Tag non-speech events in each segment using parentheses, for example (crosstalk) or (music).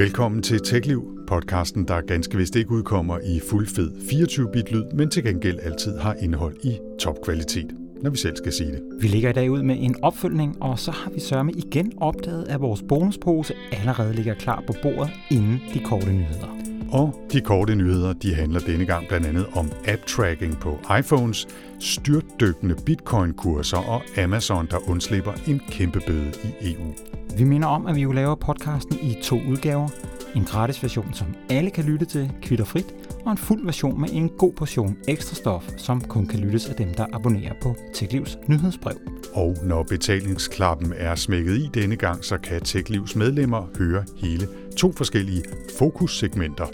Velkommen til TechLiv, podcasten, der ganske vist ikke udkommer i fuld fed 24-bit lyd, men til gengæld altid har indhold i topkvalitet, når vi selv skal sige det. Vi ligger i dag ud med en opfølgning, og så har vi sørme igen opdaget, at vores bonuspose allerede ligger klar på bordet inden de korte nyheder. Og de korte nyheder, de handler denne gang blandt andet om app-tracking på iPhones, styrtdykkende bitcoin-kurser og Amazon, der undslipper en kæmpe bøde i EU. Vi minder om, at vi jo laver podcasten i to udgaver. En gratis version, som alle kan lytte til kvitterfrit, og en fuld version med en god portion ekstra stof, som kun kan lyttes af dem, der abonnerer på TechLivs nyhedsbrev. Og når betalingsklappen er smækket i denne gang, så kan TechLivs medlemmer høre hele to forskellige fokussegmenter.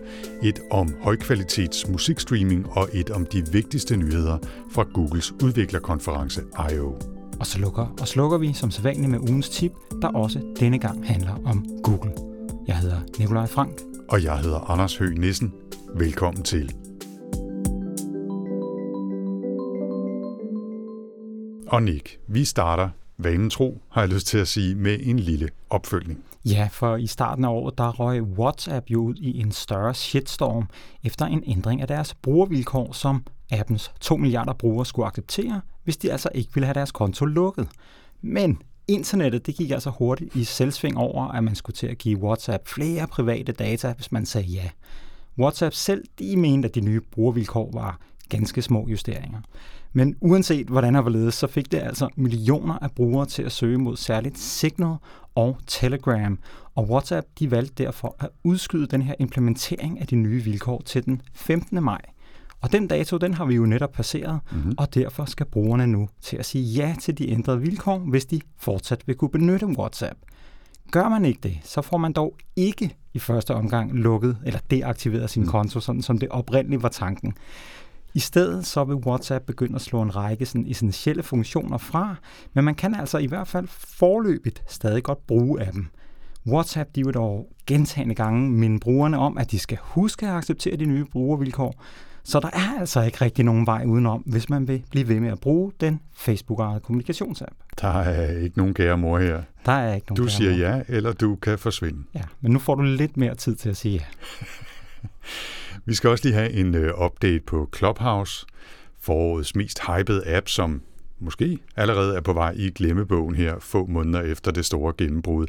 Et om højkvalitets musikstreaming og et om de vigtigste nyheder fra Googles udviklerkonference I.O. Og så lukker og slukker vi som sædvanligt med ugens tip, der også denne gang handler om Google. Jeg hedder Nikolaj Frank. Og jeg hedder Anders Høgh Nissen. Velkommen til. Og Nick, vi starter vanen tro, har jeg lyst til at sige, med en lille opfølgning. Ja, for i starten af året, der røg WhatsApp jo ud i en større shitstorm efter en ændring af deres brugervilkår, som appens 2 milliarder brugere skulle acceptere, hvis de altså ikke ville have deres konto lukket. Men internettet det gik altså hurtigt i selvsving over, at man skulle til at give WhatsApp flere private data, hvis man sagde ja. WhatsApp selv, de mente, at de nye brugervilkår var ganske små justeringer. Men uanset hvordan og hvorledes, så fik det altså millioner af brugere til at søge mod særligt Signal og Telegram. Og WhatsApp de valgte derfor at udskyde den her implementering af de nye vilkår til den 15. maj. Og den dato, den har vi jo netop passeret, mm-hmm. og derfor skal brugerne nu til at sige ja til de ændrede vilkår, hvis de fortsat vil kunne benytte WhatsApp. Gør man ikke det, så får man dog ikke i første omgang lukket eller deaktiveret sin mm. konto, sådan som det oprindeligt var tanken. I stedet så vil WhatsApp begynde at slå en række sådan essentielle funktioner fra, men man kan altså i hvert fald forløbigt stadig godt bruge appen. WhatsApp de vil dog gentagende gange minde brugerne om, at de skal huske at acceptere de nye brugervilkår, så der er altså ikke rigtig nogen vej udenom, hvis man vil blive ved med at bruge den Facebook-ejede kommunikationsapp. Der er ikke nogen kære mor her. Der er ikke nogen Du siger mor. ja, eller du kan forsvinde. Ja, men nu får du lidt mere tid til at sige ja. (laughs) Vi skal også lige have en øh, update på Clubhouse, forårets mest hypede app, som måske allerede er på vej i glemmebogen her få måneder efter det store gennembrud.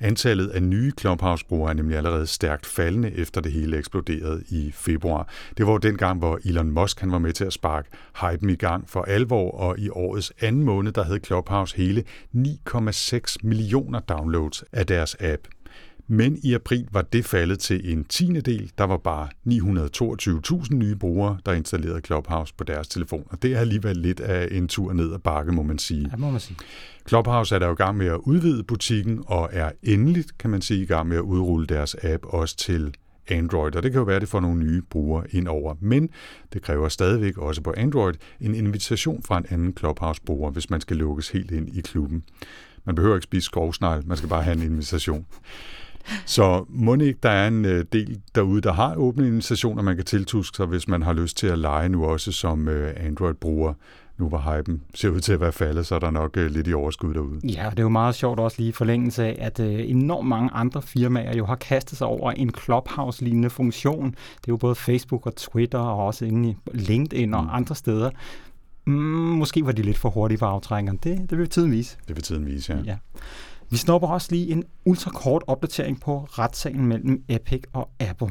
Antallet af nye Clubhouse-brugere er nemlig allerede stærkt faldende, efter det hele eksploderede i februar. Det var den gang, hvor Elon Musk han var med til at sparke hypen i gang for alvor, og i årets anden måned, der havde Clubhouse hele 9,6 millioner downloads af deres app. Men i april var det faldet til en tiende del. Der var bare 922.000 nye brugere, der installerede Clubhouse på deres telefon. Og det er alligevel lidt af en tur ned ad bakke, må man sige. Ja, må man sige. Clubhouse er der jo i gang med at udvide butikken, og er endeligt, kan man sige, i gang med at udrulle deres app også til Android, og det kan jo være, at det får nogle nye brugere ind over. Men det kræver stadigvæk også på Android en invitation fra en anden Clubhouse-bruger, hvis man skal lukkes helt ind i klubben. Man behøver ikke spise skovsnegl, man skal bare have en invitation. Så må ikke, der er en øh, del derude, der har åbne invitationer, man kan tiltuske sig, hvis man har lyst til at lege nu også som øh, Android-bruger. Nu var hypen ser ud til at være faldet, så er der nok øh, lidt i overskud derude. Ja, det er jo meget sjovt også lige i forlængelse af, at enormt mange andre firmaer jo har kastet sig over en Clubhouse-lignende funktion. Det er jo både Facebook og Twitter og også inde i LinkedIn og mm. andre steder. Mm, måske var de lidt for hurtige for aftrængeren. Det, det vil tiden vise. Det vil tiden vise, ja. ja. Vi snupper også lige en ultrakort opdatering på retssagen mellem Epic og Apple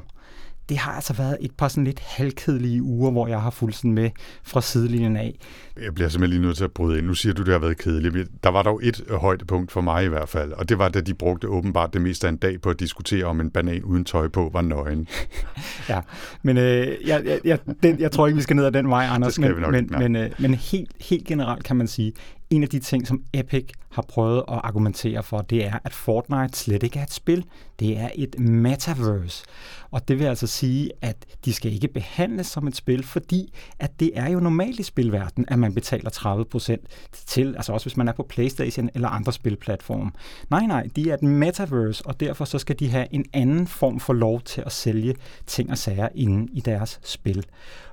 det har altså været et par sådan lidt halvkedelige uger, hvor jeg har fulgt sådan med fra sidelinjen af. Jeg bliver simpelthen lige nødt til at bryde ind. Nu siger du, det har været kedeligt. Der var dog et højdepunkt for mig i hvert fald, og det var, da de brugte åbenbart det meste af en dag på at diskutere, om en banan uden tøj på var nøgen. (laughs) ja, men øh, jeg, jeg, jeg, den, jeg tror ikke, vi skal ned ad den vej, Anders. Det skal men, vi nok, men, men, øh, men helt, helt generelt kan man sige, en af de ting, som Epic har prøvet at argumentere for, det er, at Fortnite slet ikke er et spil. Det er et metaverse. Og det vil altså sige, at de skal ikke behandles som et spil, fordi at det er jo normalt i spilverdenen, at man betaler 30% til, altså også hvis man er på Playstation eller andre spilplatforme. Nej, nej, de er et metaverse, og derfor så skal de have en anden form for lov til at sælge ting og sager inde i deres spil.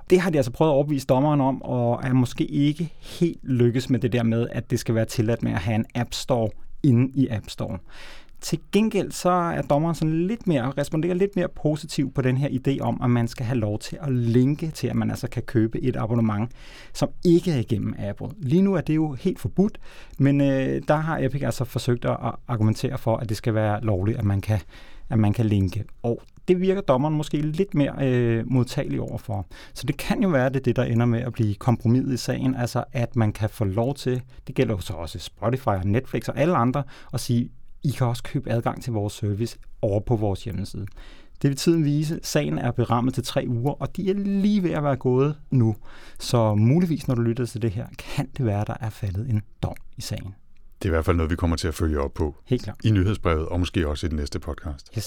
Det har de altså prøvet at overbevise dommeren om, og er måske ikke helt lykkes med det der med, at det skal være tilladt med at have en App Store inde i App Store. Til gengæld så er dommeren sådan lidt mere, responderer lidt mere positivt på den her idé om, at man skal have lov til at linke til, at man altså kan købe et abonnement, som ikke er igennem Apple. Lige nu er det jo helt forbudt, men øh, der har Epic altså forsøgt at argumentere for, at det skal være lovligt, at man kan, at man kan linke. Og det virker dommeren måske lidt mere øh, modtagelig overfor. Så det kan jo være, det det, der ender med at blive kompromis i sagen, altså at man kan få lov til, det gælder jo så også Spotify og Netflix og alle andre, at sige, I kan også købe adgang til vores service over på vores hjemmeside. Det vil tiden vise. Sagen er berammet til tre uger, og de er lige ved at være gået nu. Så muligvis, når du lytter til det her, kan det være, der er faldet en dom i sagen. Det er i hvert fald noget, vi kommer til at følge op på. Helt klart. I nyhedsbrevet, og måske også i den næste podcast. Yes.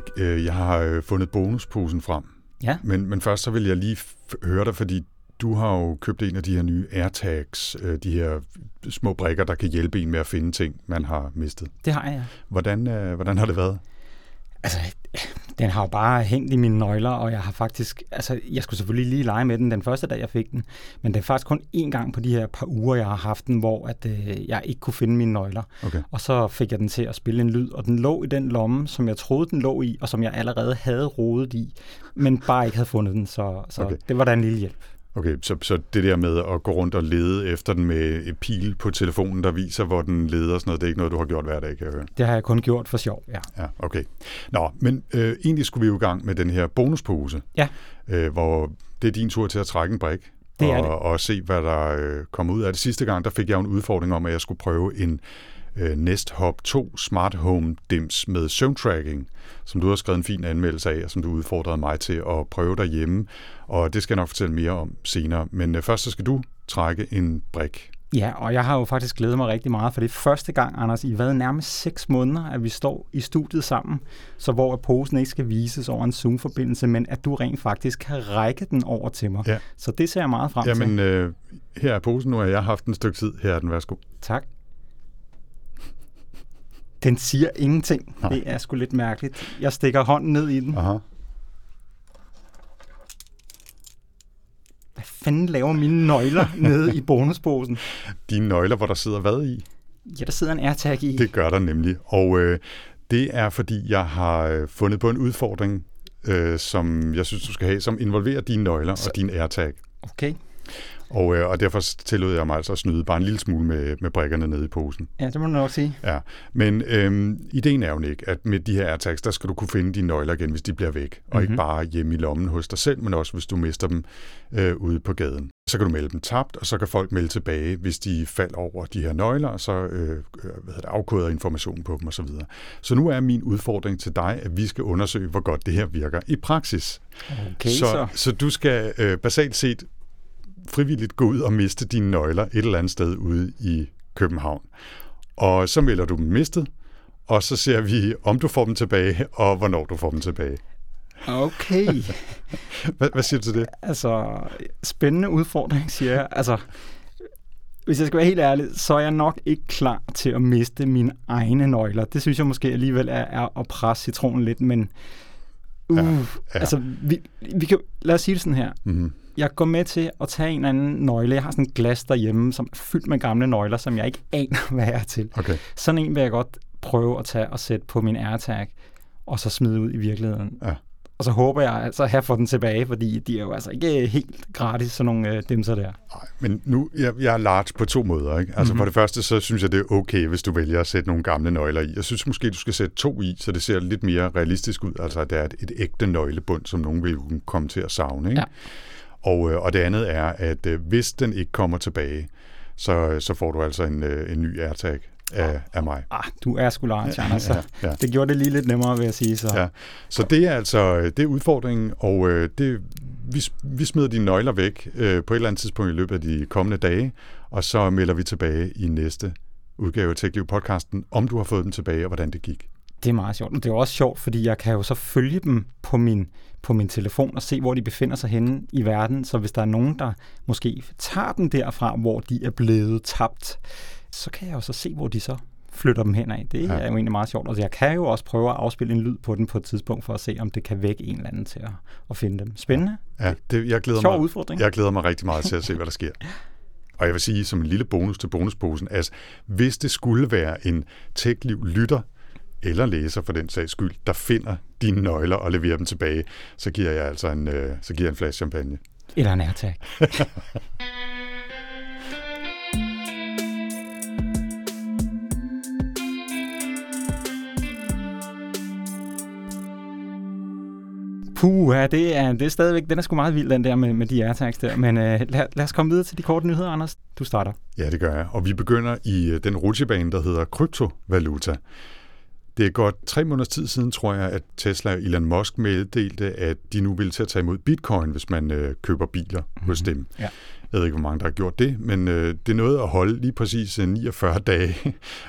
Nick, øh, jeg har øh, fundet bonusposen frem. Ja. Men, men først så vil jeg lige høre dig, fordi du har jo købt en af de her nye AirTags, øh, de her små brikker, der kan hjælpe en med at finde ting, man har mistet. Det har jeg. Hvordan, hvordan har det været? Altså, den har jo bare hængt i mine nøgler, og jeg har faktisk, altså jeg skulle selvfølgelig lige lege med den den første dag, jeg fik den, men det er faktisk kun én gang på de her par uger, jeg har haft den, hvor at, øh, jeg ikke kunne finde mine nøgler. Okay. Og så fik jeg den til at spille en lyd, og den lå i den lomme, som jeg troede, den lå i, og som jeg allerede havde rodet i, men bare ikke havde fundet den, så, så okay. det var da en lille hjælp. Okay, så, så det der med at gå rundt og lede efter den med et pil på telefonen, der viser, hvor den leder og sådan noget, det er ikke noget, du har gjort hver dag, kan jeg høre? Det har jeg kun gjort for sjov, ja. Ja, okay. Nå, men øh, egentlig skulle vi jo i gang med den her bonuspose, ja. øh, hvor det er din tur til at trække en brik. Det og, er det. og se, hvad der øh, kommer ud af det. Sidste gang, der fik jeg en udfordring om, at jeg skulle prøve en øh, Nest Hub 2 Smart Home Dims med søvntracking, som du har skrevet en fin anmeldelse af, og som du udfordrede mig til at prøve derhjemme. Og det skal jeg nok fortælle mere om senere. Men øh, først så skal du trække en brik. Ja, og jeg har jo faktisk glædet mig rigtig meget, for det er første gang, Anders, i hvad nærmest seks måneder, at vi står i studiet sammen, så hvor posen ikke skal vises over en Zoom-forbindelse, men at du rent faktisk kan række den over til mig. Ja. Så det ser jeg meget frem Jamen, til. øh, her er posen, nu har jeg haft en stykke tid. Her er den, værsgo. Tak. Den siger ingenting. Nej. Det er sgu lidt mærkeligt. Jeg stikker hånden ned i den. Aha. Hvad fanden laver mine nøgler (laughs) nede i bonusposen? Dine nøgler, hvor der sidder hvad i? Ja, der sidder en AirTag i. Det gør der nemlig. Og øh, det er, fordi jeg har øh, fundet på en udfordring, øh, som jeg synes, du skal have, som involverer dine nøgler Så- og din AirTag. Okay. Og, øh, og derfor tillod jeg mig altså at snyde bare en lille smule med, med brikkerne nede i posen. Ja, det må du nok sige. Ja, men øhm, ideen er jo ikke, at med de her AirTags, der skal du kunne finde dine nøgler igen, hvis de bliver væk. Og Mhm. ikke bare hjemme i lommen hos dig selv, men også hvis du mister dem øh, ude på gaden. Så kan du melde dem tabt, og så kan folk melde tilbage, hvis de falder over de her nøgler, og så øh, øh, hvad hedder det, afkoder information på dem osv. Så, så nu er min udfordring til dig, at vi skal undersøge, hvor godt det her virker i praksis. Okay, så, så. så du skal øh, basalt set frivilligt gå ud og miste dine nøgler et eller andet sted ude i København. Og så melder du dem mistet, og så ser vi, om du får dem tilbage, og hvornår du får dem tilbage. Okay. (laughs) Hvad, hvad siger du til det? altså, spændende udfordring, siger jeg. Altså, hvis jeg skal være helt ærlig, så er jeg nok ikke klar til at miste mine egne nøgler. Det synes jeg måske alligevel er, er at presse citronen lidt, men uh, Ja, ja, altså, vi, vi kan, lad os sige det sådan her. Mm-hmm. Jeg går med til at tage en anden nøgle. Jeg har sådan en glas derhjemme, som er fyldt med gamle nøgler, som jeg ikke aner, hvad er til. Okay. Sådan en vil jeg godt prøve at tage og sætte på min AirTag, og så smide ud i virkeligheden. Ja. Og så håber jeg altså at have fået den tilbage, fordi de er jo altså ikke helt gratis, sådan nogle øh, dimser der. Nej, men nu, jeg, jeg er large på to måder. Ikke? Altså mm-hmm. for det første, så synes jeg, det er okay, hvis du vælger at sætte nogle gamle nøgler i. Jeg synes måske, du skal sætte to i, så det ser lidt mere realistisk ud. Altså, at det er et, et ægte nøglebund, som nogen vil kunne komme til at savne. Ikke? Ja. Og, øh, og det andet er, at øh, hvis den ikke kommer tilbage, så, så får du altså en, øh, en ny AirTag af, af mig. Ah, du er sgu large, Ja, Anders. Ja, ja. Det gjorde det lige lidt nemmere, vil jeg sige. Så. Ja. Så det er altså det er udfordringen, og øh, det, vi, vi smider dine nøgler væk øh, på et eller andet tidspunkt i løbet af de kommende dage, og så melder vi tilbage i næste udgave af TechLiv podcasten, om du har fået dem tilbage, og hvordan det gik. Det er meget sjovt. Og det er også sjovt, fordi jeg kan jo så følge dem på min, på min telefon og se, hvor de befinder sig henne i verden. Så hvis der er nogen, der måske tager dem derfra, hvor de er blevet tabt, så kan jeg jo så se, hvor de så flytter dem hen af. Det ja. er jo egentlig meget sjovt. Altså, jeg kan jo også prøve at afspille en lyd på den på et tidspunkt, for at se, om det kan vække en eller anden til at, at finde dem. Spændende. Ja, det, jeg, glæder Sjov mig, udfordring. jeg glæder mig rigtig meget til at se, hvad der sker. Og jeg vil sige som en lille bonus til bonusposen, at hvis det skulle være en tech-liv lytter, eller læser for den sags skyld, der finder dine nøgler og leverer dem tilbage, så giver jeg altså en, øh, så giver jeg en flaske champagne. Eller en AirTag. (laughs) Puh, ja, det er, det er stadigvæk, den er sgu meget vild, den der med, med de AirTags der. Men øh, lad, lad os komme videre til de korte nyheder, Anders. Du starter. Ja, det gør jeg. Og vi begynder i øh, den rutsjebane, der hedder kryptovaluta. Det er godt tre måneders tid siden, tror jeg, at Tesla og Elon Musk meddelte, at de nu vil til at tage imod bitcoin, hvis man øh, køber biler mm-hmm. hos dem. Ja. Jeg ved ikke, hvor mange der har gjort det, men øh, det nåede at holde lige præcis øh, 49 (laughs) dage,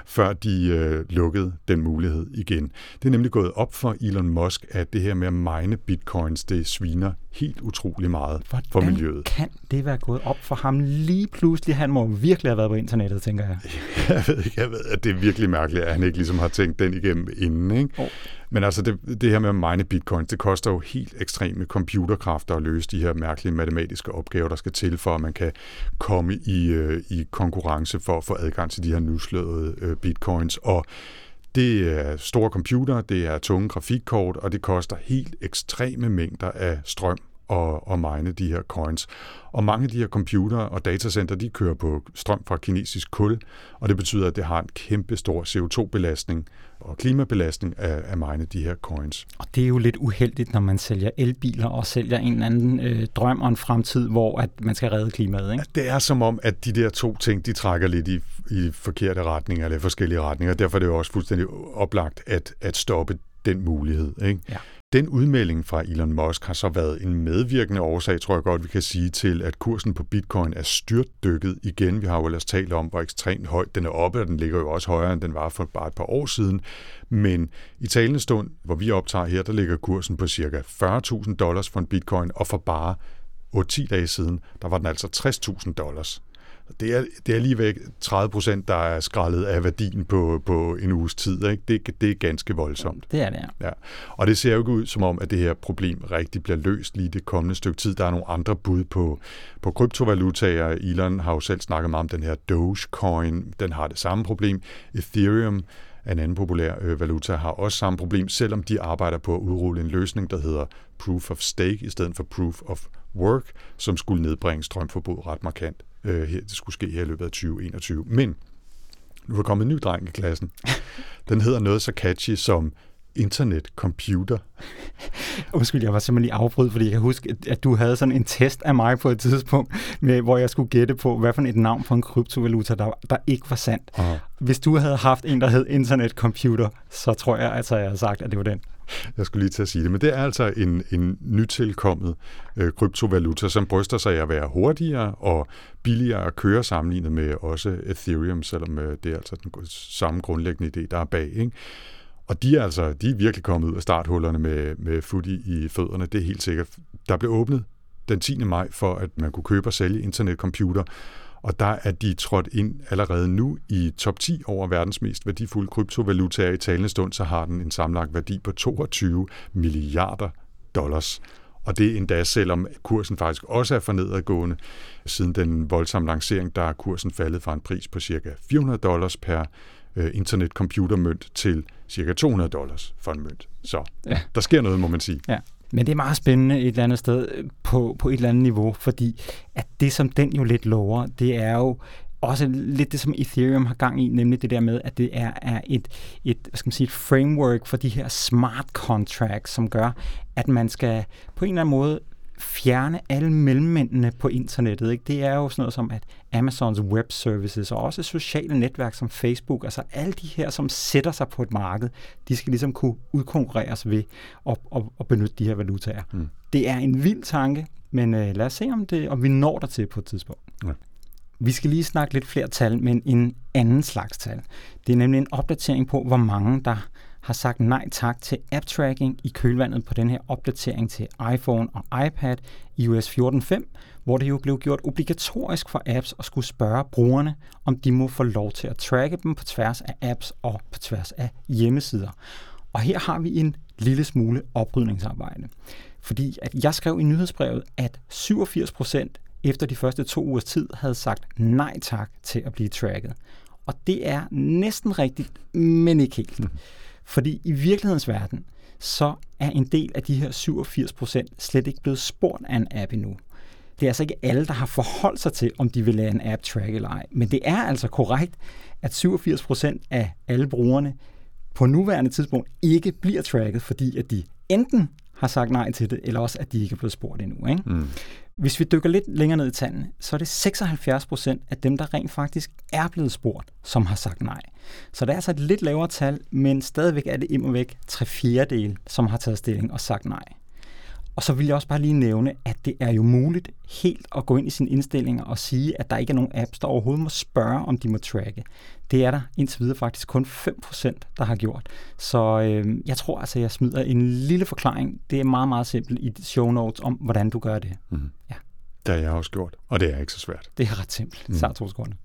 før de øh, lukkede den mulighed igen. Det er nemlig gået op for Elon Musk, at det her med at mine bitcoins, det sviner helt utrolig meget Hvordan for miljøet. kan det være gået op for ham lige pludselig? Han må virkelig have været på internettet, tænker jeg. (laughs) Jeg ved ikke, jeg ved, at det er virkelig mærkeligt, at han ikke ligesom har tænkt den igennem inden. Ikke? Oh. Men altså, det, det her med at mine bitcoins, det koster jo helt ekstreme computerkræfter at løse de her mærkelige matematiske opgaver, der skal til, for at man kan komme i, øh, i konkurrence for at få adgang til de her nuslåede øh, bitcoins. Og det er store computer, det er tunge grafikkort, og det koster helt ekstreme mængder af strøm og, og mine de her coins. Og mange af de her computer og datacenter, de kører på strøm fra kinesisk kul, og det betyder, at det har en kæmpe stor CO2-belastning og klimabelastning af, af mine de her coins. Og det er jo lidt uheldigt, når man sælger elbiler og sælger en eller anden øh, drøm og en fremtid, hvor at man skal redde klimaet. Ikke? Det er som om, at de der to ting, de trækker lidt i, i forkerte retninger, eller forskellige retninger. Derfor er det jo også fuldstændig oplagt at, at stoppe den mulighed. Ikke? Ja. Den udmelding fra Elon Musk har så været en medvirkende årsag, tror jeg godt, vi kan sige, til at kursen på bitcoin er styrtdykket igen. Vi har jo ellers talt om, hvor ekstremt højt den er oppe, og den ligger jo også højere, end den var for bare et par år siden. Men i talende stund, hvor vi optager her, der ligger kursen på ca. 40.000 dollars for en bitcoin, og for bare 8-10 dage siden, der var den altså 60.000 dollars. Det er, det er lige 30 procent, der er skrællet af værdien på, på en uges tid. Ikke? Det, det er ganske voldsomt. Det er det, ja. ja. Og det ser jo ikke ud som om, at det her problem rigtig bliver løst lige det kommende stykke tid. Der er nogle andre bud på, på kryptovalutaer. Elon har jo selv snakket meget om den her Dogecoin. Den har det samme problem. Ethereum en anden populær øh, valuta har også samme problem, selvom de arbejder på at udrulle en løsning, der hedder Proof of Stake i stedet for Proof of Work, som skulle nedbringe strømforbruget ret markant. Øh, her, det skulle ske her i løbet af 2021. Men nu er kommet en ny dreng i klassen. (laughs) Den hedder noget så catchy som internet computer. (laughs) Undskyld, jeg var simpelthen lige afbrudt, fordi jeg kan huske, at du havde sådan en test af mig på et tidspunkt, med, hvor jeg skulle gætte på, hvad for et navn på en kryptovaluta, der, der ikke var sandt. Aha. Hvis du havde haft en, der hed internet computer, så tror jeg, altså, jeg havde sagt, at det var den. Jeg skulle lige til at sige det, men det er altså en, en nytilkommet øh, kryptovaluta, som bryster sig af at være hurtigere og billigere at køre sammenlignet med også Ethereum, selvom øh, det er altså den samme grundlæggende idé, der er bag. Ikke? Og de er altså de er virkelig kommet ud af starthullerne med, med fod i, i fødderne, det er helt sikkert. Der blev åbnet den 10. maj for, at man kunne købe og sælge internetcomputer, og der er de trådt ind allerede nu i top 10 over verdens mest værdifulde kryptovalutaer i talende stund, så har den en samlet værdi på 22 milliarder dollars. Og det er endda, selvom kursen faktisk også er for nedadgående. Siden den voldsomme lancering, der er kursen faldet fra en pris på ca. 400 dollars per øh, internetcomputermønt til ca. 200 dollars for en mønt. Så ja. der sker noget, må man sige. Ja. Men det er meget spændende et eller andet sted på, på et eller andet niveau, fordi at det, som den jo lidt lover, det er jo også lidt det, som Ethereum har gang i, nemlig det der med, at det er, er et, et, hvad skal man sige, et framework for de her smart contracts, som gør, at man skal på en eller anden måde fjerne alle mellemmændene på internettet. Ikke? Det er jo sådan noget som, at Amazons web services og også sociale netværk som Facebook, altså alle de her, som sætter sig på et marked, de skal ligesom kunne udkonkurreres ved at, at, at benytte de her valutaer. Mm. Det er en vild tanke, men øh, lad os se, om, det, om vi når der til på et tidspunkt. Ja. Vi skal lige snakke lidt flere tal, men en anden slags tal. Det er nemlig en opdatering på, hvor mange der har sagt nej tak til app-tracking i kølvandet på den her opdatering til iPhone og iPad iOS 14.5, hvor det jo blev gjort obligatorisk for apps at skulle spørge brugerne, om de må få lov til at tracke dem på tværs af apps og på tværs af hjemmesider. Og her har vi en lille smule oprydningsarbejde. Fordi at jeg skrev i nyhedsbrevet, at 87 procent efter de første to ugers tid havde sagt nej tak til at blive tracket. Og det er næsten rigtigt, men ikke helt. Mm. Fordi i virkelighedens verden, så er en del af de her 87 procent slet ikke blevet spurgt af en app endnu. Det er altså ikke alle, der har forholdt sig til, om de vil lade en app track eller ej. Men det er altså korrekt, at 87 procent af alle brugerne på nuværende tidspunkt ikke bliver tracket, fordi at de enten har sagt nej til det, eller også at de ikke er blevet spurgt endnu. Ikke? Mm. Hvis vi dykker lidt længere ned i tallene, så er det 76 procent af dem, der rent faktisk er blevet spurgt, som har sagt nej. Så det er altså et lidt lavere tal, men stadigvæk er det imod væk tre fjerdedel, som har taget stilling og sagt nej. Og så vil jeg også bare lige nævne, at det er jo muligt helt at gå ind i sine indstillinger og sige, at der ikke er nogen apps, der overhovedet må spørge, om de må tracke. Det er der indtil videre faktisk kun 5%, der har gjort. Så øh, jeg tror altså, jeg smider en lille forklaring. Det er meget, meget simpelt i show notes om, hvordan du gør det. Mm. Ja. Det har jeg også gjort, og det er ikke så svært. Det er ret simpelt. Det tager mm. to sekunder.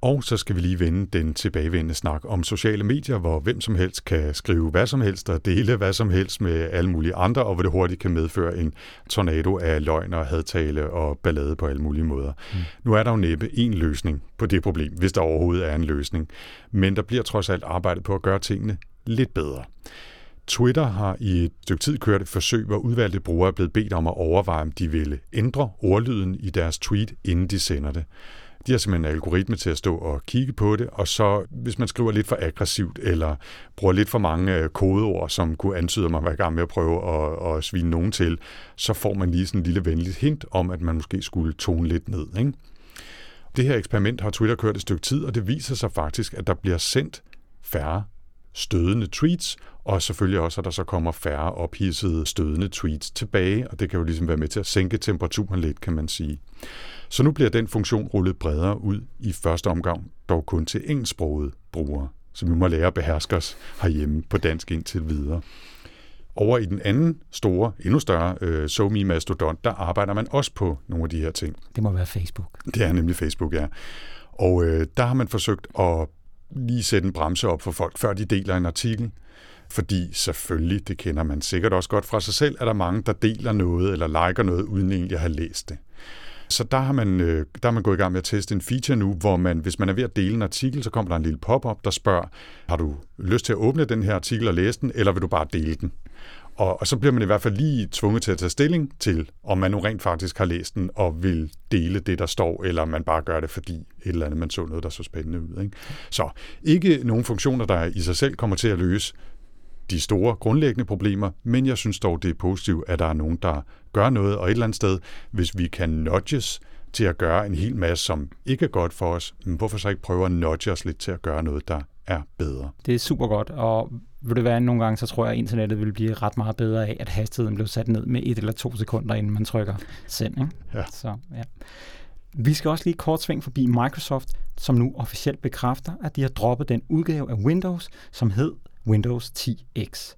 Og så skal vi lige vende den tilbagevendende snak om sociale medier, hvor hvem som helst kan skrive hvad som helst og dele hvad som helst med alle mulige andre, og hvor det hurtigt kan medføre en tornado af løgn og hadtale og ballade på alle mulige måder. Mm. Nu er der jo næppe en løsning på det problem, hvis der overhovedet er en løsning. Men der bliver trods alt arbejdet på at gøre tingene lidt bedre. Twitter har i et stykke tid kørt et forsøg, hvor udvalgte brugere er blevet bedt om at overveje, om de ville ændre ordlyden i deres tweet, inden de sender det. De har simpelthen en algoritme til at stå og kigge på det, og så hvis man skriver lidt for aggressivt, eller bruger lidt for mange øh, kodeord, som kunne antyde, at man var i gang med at prøve at, at svine nogen til, så får man lige sådan en lille venligt hint om, at man måske skulle tone lidt ned. Ikke? Det her eksperiment har Twitter kørt et stykke tid, og det viser sig faktisk, at der bliver sendt færre stødende tweets, og selvfølgelig også, at der så kommer færre ophidsede stødende tweets tilbage, og det kan jo ligesom være med til at sænke temperaturen lidt, kan man sige. Så nu bliver den funktion rullet bredere ud i første omgang, dog kun til engelsksprogede brugere, som vi må lære at beherske os herhjemme på dansk indtil videre. Over i den anden store, endnu større øh, SoMe Mastodon, der arbejder man også på nogle af de her ting. Det må være Facebook. Det er nemlig Facebook, ja. Og øh, der har man forsøgt at lige sætte en bremse op for folk, før de deler en artikel. Fordi selvfølgelig, det kender man sikkert også godt fra sig selv, er der mange, der deler noget eller liker noget, uden egentlig at have læst det. Så der har, man, øh, der har man gået i gang med at teste en feature nu, hvor man, hvis man er ved at dele en artikel, så kommer der en lille pop-up, der spørger, har du lyst til at åbne den her artikel og læse den, eller vil du bare dele den? Og, og så bliver man i hvert fald lige tvunget til at tage stilling til, om man nu rent faktisk har læst den og vil dele det, der står, eller om man bare gør det, fordi et eller andet, man så noget, der så spændende ud. Ikke? Så ikke nogen funktioner, der i sig selv kommer til at løse de store grundlæggende problemer, men jeg synes dog, det er positivt, at der er nogen, der gør noget, og et eller andet sted, hvis vi kan nudges til at gøre en hel masse, som ikke er godt for os, men hvorfor så ikke prøve at nudge os lidt til at gøre noget, der er bedre? Det er super godt, og vil det være nogle gange, så tror jeg, at internettet vil blive ret meget bedre af, at hastigheden blev sat ned med et eller to sekunder, inden man trykker send. Ikke? Ja. Så, ja. Vi skal også lige kort sving forbi Microsoft, som nu officielt bekræfter, at de har droppet den udgave af Windows, som hed Windows 10X.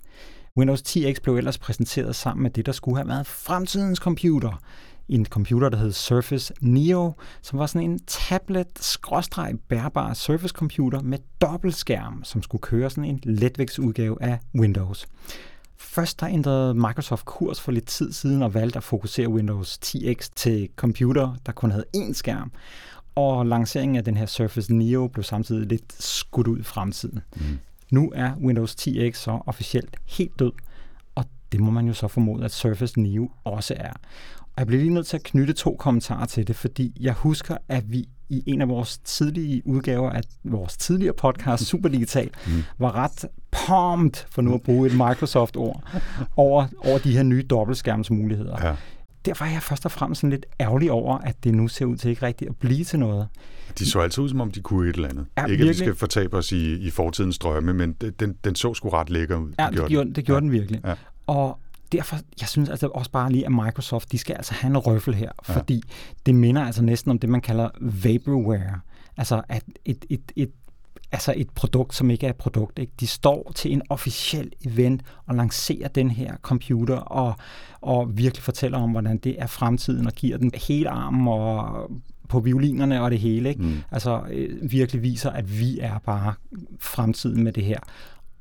Windows 10X blev ellers præsenteret sammen med det, der skulle have været fremtidens computer. En computer, der hed Surface Neo, som var sådan en tablet-bærbar Surface computer med dobbeltskærm, som skulle køre sådan en letvægtsudgave af Windows. Først der ændrede Microsoft kurs for lidt tid siden og valgte at fokusere Windows 10X til computer, der kun havde én skærm. Og lanceringen af den her Surface Neo blev samtidig lidt skudt ud i fremtiden. Mm. Nu er Windows 10X så officielt helt død, og det må man jo så formode, at Surface Neo også er. Og jeg bliver lige nødt til at knytte to kommentarer til det, fordi jeg husker, at vi i en af vores tidlige udgaver af vores tidligere podcast, Super Digital, mm. var ret pumped, for nu at bruge et Microsoft-ord, over, over de her nye dobbeltskærmsmuligheder. Ja derfor er jeg først og fremmest sådan lidt ærgerlig over, at det nu ser ud til ikke rigtigt at blive til noget. De så altid ud, som om de kunne et eller andet. Ja, ikke, virkelig. at vi skal fortabe os i, i fortidens drømme, men den, den så sgu ret lækker ud. Ja, det gjorde, den. det gjorde ja. den virkelig. Ja. Og derfor, jeg synes altså også bare lige, at Microsoft, de skal altså have en røffel her, ja. fordi det minder altså næsten om det, man kalder vaporware. Altså at et, et, et altså et produkt, som ikke er et produkt. Ikke? De står til en officiel event og lancerer den her computer og, og virkelig fortæller om, hvordan det er fremtiden og giver den hele armen og på violinerne og det hele. Ikke? Mm. Altså øh, virkelig viser, at vi er bare fremtiden med det her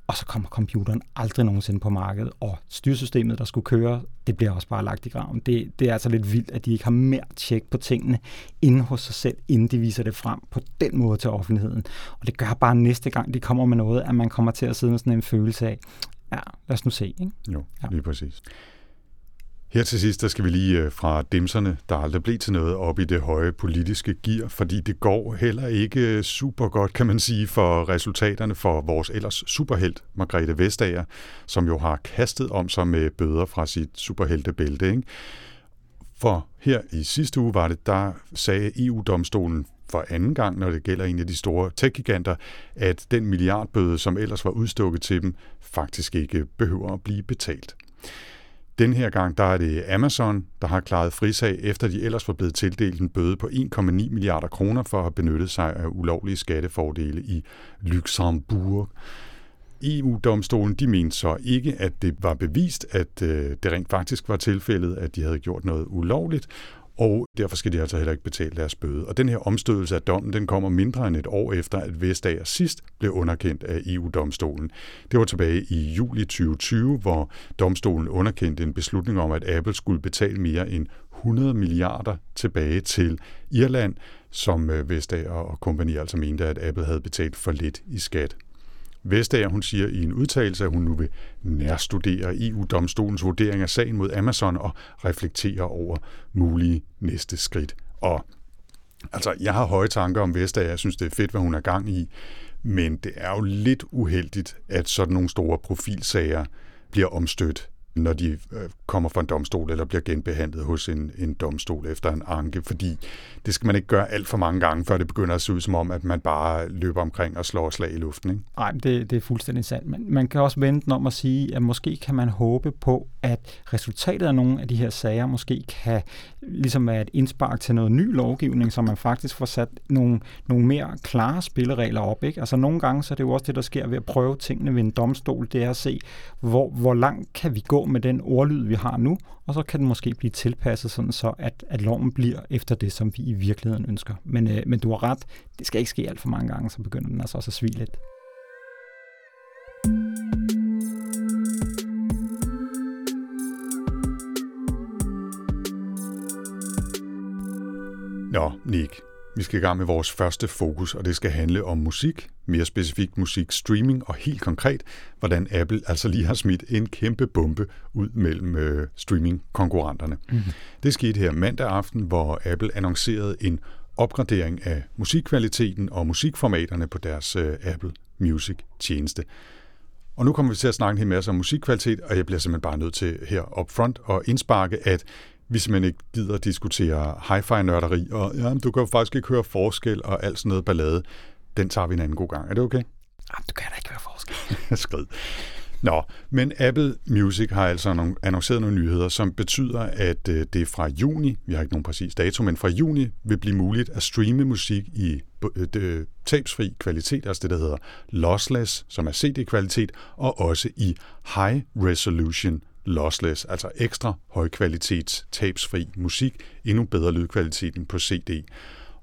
og så kommer computeren aldrig nogensinde på markedet, og styrsystemet, der skulle køre, det bliver også bare lagt i graven. Det, det er altså lidt vildt, at de ikke har mere tjek på tingene inde hos sig selv, inden de viser det frem på den måde til offentligheden. Og det gør bare næste gang, de kommer med noget, at man kommer til at sidde med sådan en følelse af, ja, lad os nu se. Ikke? Jo, ja. lige præcis. Her til sidst, der skal vi lige øh, fra dimserne, der aldrig blev til noget, op i det høje politiske gear, fordi det går heller ikke øh, super godt, kan man sige, for resultaterne for vores ellers superhelt, Margrethe Vestager, som jo har kastet om sig med bøder fra sit superheltebælte. Ikke? For her i sidste uge var det, der sagde EU-domstolen for anden gang, når det gælder en af de store tech-giganter, at den milliardbøde, som ellers var udstukket til dem, faktisk ikke behøver at blive betalt. Den her gang der er det Amazon, der har klaret frisag, efter de ellers var blevet tildelt en bøde på 1,9 milliarder kroner for at have benyttet sig af ulovlige skattefordele i Luxembourg. EU-domstolen de mente så ikke, at det var bevist, at øh, det rent faktisk var tilfældet, at de havde gjort noget ulovligt, og derfor skal de altså heller ikke betale deres bøde. Og den her omstødelse af dommen, den kommer mindre end et år efter, at Vestager sidst blev underkendt af EU-domstolen. Det var tilbage i juli 2020, hvor domstolen underkendte en beslutning om, at Apple skulle betale mere end 100 milliarder tilbage til Irland, som øh, Vestager og kompagni altså mente, at Apple havde betalt for lidt i skat. Vestager hun siger i en udtalelse, at hun nu vil nærstudere EU-domstolens vurdering af sagen mod Amazon og reflektere over mulige næste skridt. Og altså, jeg har høje tanker om Vestager. Jeg synes, det er fedt, hvad hun er gang i. Men det er jo lidt uheldigt, at sådan nogle store profilsager bliver omstødt når de øh, kommer fra en domstol eller bliver genbehandlet hos en, en domstol efter en anke, fordi det skal man ikke gøre alt for mange gange, før det begynder at se ud som om, at man bare løber omkring og slår slag i luften. Ikke? Nej, det, det er fuldstændig sandt. Men man kan også vente om at sige, at måske kan man håbe på, at resultatet af nogle af de her sager måske kan ligesom være et indspark til noget ny lovgivning, så man faktisk får sat nogle, nogle mere klare spilleregler op. Ikke? Altså nogle gange så er det jo også det, der sker ved at prøve tingene ved en domstol, det er at se, hvor, hvor langt kan vi gå med den ordlyd, vi har nu, og så kan den måske blive tilpasset sådan så, at, at loven bliver efter det, som vi i virkeligheden ønsker. Men, øh, men du har ret, det skal ikke ske alt for mange gange, så begynder den altså også at svige lidt. Nå, Nick, vi skal i gang med vores første fokus, og det skal handle om musik, mere specifikt musik streaming, og helt konkret, hvordan Apple altså lige har smidt en kæmpe bombe ud mellem øh, streaming-konkurrenterne. Mm-hmm. Det skete her mandag aften, hvor Apple annoncerede en opgradering af musikkvaliteten og musikformaterne på deres øh, Apple Music-tjeneste. Og nu kommer vi til at snakke en hel masse om musikkvalitet, og jeg bliver simpelthen bare nødt til her upfront at indsparke, at vi simpelthen ikke gider at diskutere hi-fi-nørderi, og ja, du kan jo faktisk ikke høre forskel og alt sådan noget ballade. Den tager vi en anden god gang. Er det okay? Jamen, du kan da ikke høre forskel. (laughs) Skrid. Nå, men Apple Music har altså annonceret nogle nyheder, som betyder, at øh, det fra juni, vi har ikke nogen præcis dato, men fra juni vil blive muligt at streame musik i øh, tabsfri kvalitet, altså det, der hedder lossless, som er CD-kvalitet, og også i high resolution lossless, altså ekstra højkvalitets tabsfri musik, endnu bedre lydkvalitet end på CD.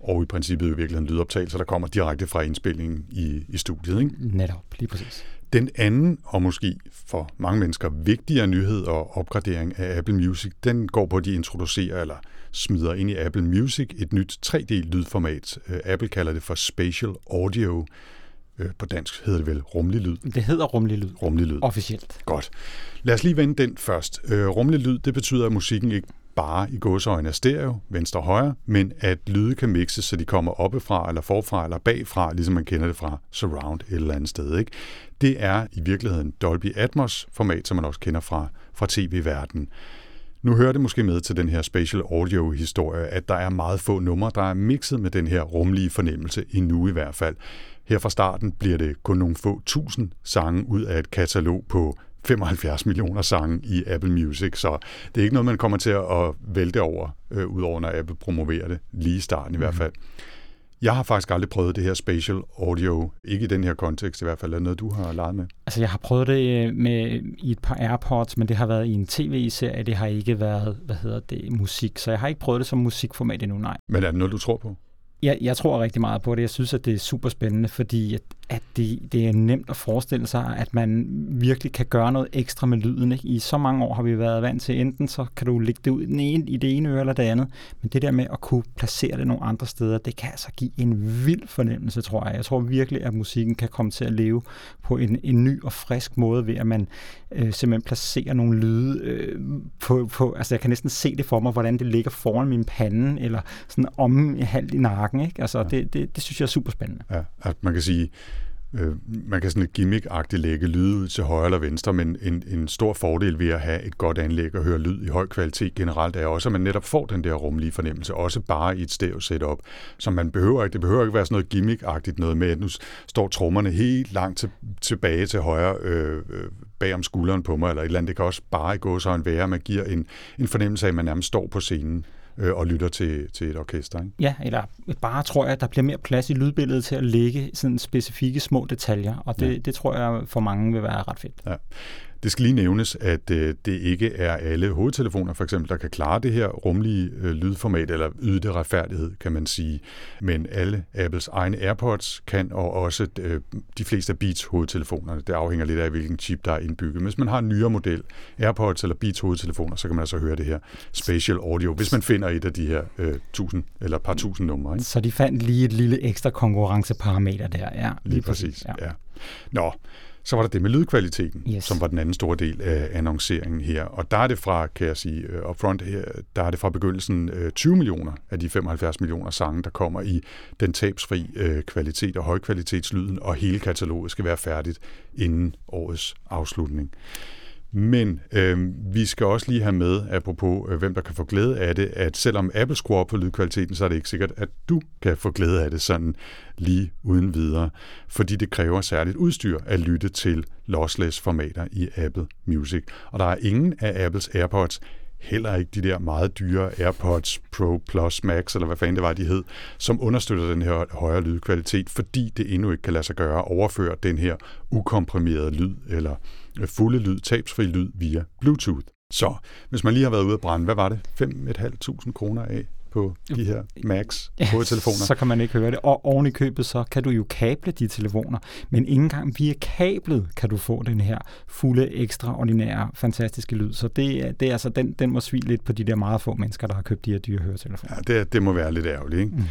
Og i princippet i virkeligheden lydoptagelser, der kommer direkte fra indspilningen i, i studiet. Ikke? Netop, lige præcis. Den anden, og måske for mange mennesker vigtigere nyhed og opgradering af Apple Music, den går på, at de introducerer eller smider ind i Apple Music et nyt 3D-lydformat. Øh, Apple kalder det for Spatial Audio. Øh, på dansk hedder det vel rummelig lyd? Det hedder rummelig lyd. Rummelig lyd. Officielt. Godt. Lad os lige vende den først. Øh, rummelig lyd, det betyder, at musikken ikke bare i gåseøjne er stereo, venstre og højre, men at lyde kan mixes, så de kommer oppefra, eller forfra, eller bagfra, ligesom man kender det fra surround et eller andet sted. Ikke? Det er i virkeligheden Dolby Atmos format, som man også kender fra, fra tv-verdenen. Nu hører det måske med til den her spatial audio historie, at der er meget få numre, der er mixet med den her rumlige fornemmelse, endnu i hvert fald. Her fra starten bliver det kun nogle få tusind sange ud af et katalog på 75 millioner sange i Apple Music, så det er ikke noget, man kommer til at vælte over, øh, udover når Apple promoverer det, lige i starten i hvert mhm. fald. Jeg har faktisk aldrig prøvet det her spatial audio, ikke i den her kontekst i hvert fald. Er det noget, du har leget med? Altså, jeg har prøvet det øh, med i et par AirPods, men det har været i en tv-serie. Det har ikke været, hvad hedder det, musik. Så jeg har ikke prøvet det som musikformat endnu, nej. Men er det noget, du tror på? Jeg, jeg tror rigtig meget på det. Jeg synes, at det er super spændende, fordi at, at det, det er nemt at forestille sig, at man virkelig kan gøre noget ekstra med lyden. Ikke? I så mange år har vi været vant til, enten så kan du lægge det ud den ene, i det ene øre eller det andet, men det der med at kunne placere det nogle andre steder, det kan altså give en vild fornemmelse, tror jeg. Jeg tror virkelig, at musikken kan komme til at leve på en, en ny og frisk måde, ved at man øh, simpelthen placerer nogle lyde øh, på, på, altså jeg kan næsten se det for mig, hvordan det ligger foran min pande, eller sådan om halvt i nakken. Ikke? Altså, ja. det, det, det synes jeg er super spændende. Ja, at man kan sige, øh, man kan sådan lidt gimmick-agtigt lægge lyd ud til højre eller venstre, men en, en stor fordel ved at have et godt anlæg og høre lyd i høj kvalitet generelt er også, at man netop får den der rumlige fornemmelse, også bare i et stereo setup. som man behøver ikke, det behøver ikke være sådan noget gimmick-agtigt noget med, at nu står trommerne helt langt til, tilbage til højre øh, øh bag om skulderen på mig, eller et eller andet. Det kan også bare gå så en være, at man giver en, en fornemmelse af, at man nærmest står på scenen øh, og lytter til, til et orkester. Ikke? Ja, eller bare tror jeg, at der bliver mere plads i lydbilledet til at lægge sådan specifikke små detaljer, og det, ja. det tror jeg for mange vil være ret fedt. Ja. Det skal lige nævnes, at øh, det ikke er alle hovedtelefoner, for eksempel, der kan klare det her rumlige øh, lydformat, eller yde det retfærdighed, kan man sige. Men alle Apples egne AirPods kan, og også øh, de fleste af Beats hovedtelefonerne. Det afhænger lidt af, hvilken chip, der er indbygget. Hvis man har en nyere model, AirPods eller Beats hovedtelefoner, så kan man altså høre det her spatial audio, hvis man finder et af de her øh, tusind eller par tusind numre. Ikke? Så de fandt lige et lille ekstra konkurrenceparameter der, ja. Lige, lige præcis, præcis ja. ja. Nå, så var der det med lydkvaliteten, yes. som var den anden store del af annonceringen her. Og der er det fra, kan jeg sige, uh, upfront her, der er det fra begyndelsen uh, øh, 20 millioner af de 75 millioner sange, der kommer i den tabsfri uh, kvalitet og højkvalitetslyden, og hele kataloget skal være færdigt inden årets afslutning. Men øh, vi skal også lige have med, apropos øh, hvem der kan få glæde af det, at selvom Apple skruer på lydkvaliteten, så er det ikke sikkert, at du kan få glæde af det sådan lige uden videre, fordi det kræver særligt udstyr at lytte til lossless formater i Apple Music. Og der er ingen af Apples AirPods, heller ikke de der meget dyre AirPods Pro Plus Max, eller hvad fanden det var, de hed, som understøtter den her højere lydkvalitet, fordi det endnu ikke kan lade sig gøre at overføre den her ukomprimerede lyd, eller øh, fulde lyd, tabsfri lyd via Bluetooth. Så hvis man lige har været ude at brænde, hvad var det? 5.500 kroner af på de her Max telefoner. så kan man ikke høre det. Og oven i købet, så kan du jo kable de telefoner, men ikke engang via kablet kan du få den her fulde, ekstraordinære, fantastiske lyd. Så det, det er altså, den, den må svige lidt på de der meget få mennesker, der har købt de her dyre høretelefoner. Ja, det, det må være lidt ærgerligt, ikke? Mm.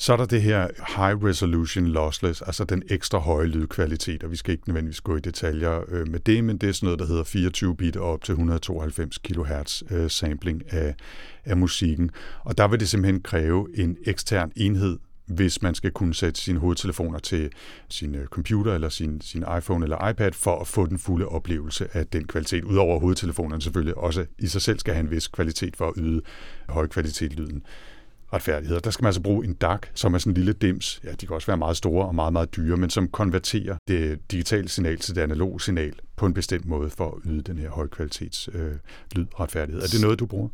Så er der det her high resolution lossless, altså den ekstra høje lydkvalitet, og vi skal ikke nødvendigvis gå i detaljer øh, med det, men det er sådan noget, der hedder 24 bit og op til 192 kHz øh, sampling af, af musikken. Og der vil det simpelthen kræve en ekstern enhed, hvis man skal kunne sætte sine hovedtelefoner til sin øh, computer eller sin, sin iPhone eller iPad for at få den fulde oplevelse af den kvalitet. Udover hovedtelefonerne selvfølgelig også i sig selv skal have en vis kvalitet for at yde høj kvalitet lyden retfærdigheder. Der skal man altså bruge en DAC, som er sådan en lille dims. Ja, de kan også være meget store og meget, meget dyre, men som konverterer det digitale signal til det analoge signal på en bestemt måde for at yde den her højkvalitets øh, lydretfærdighed. Er det noget, du bruger?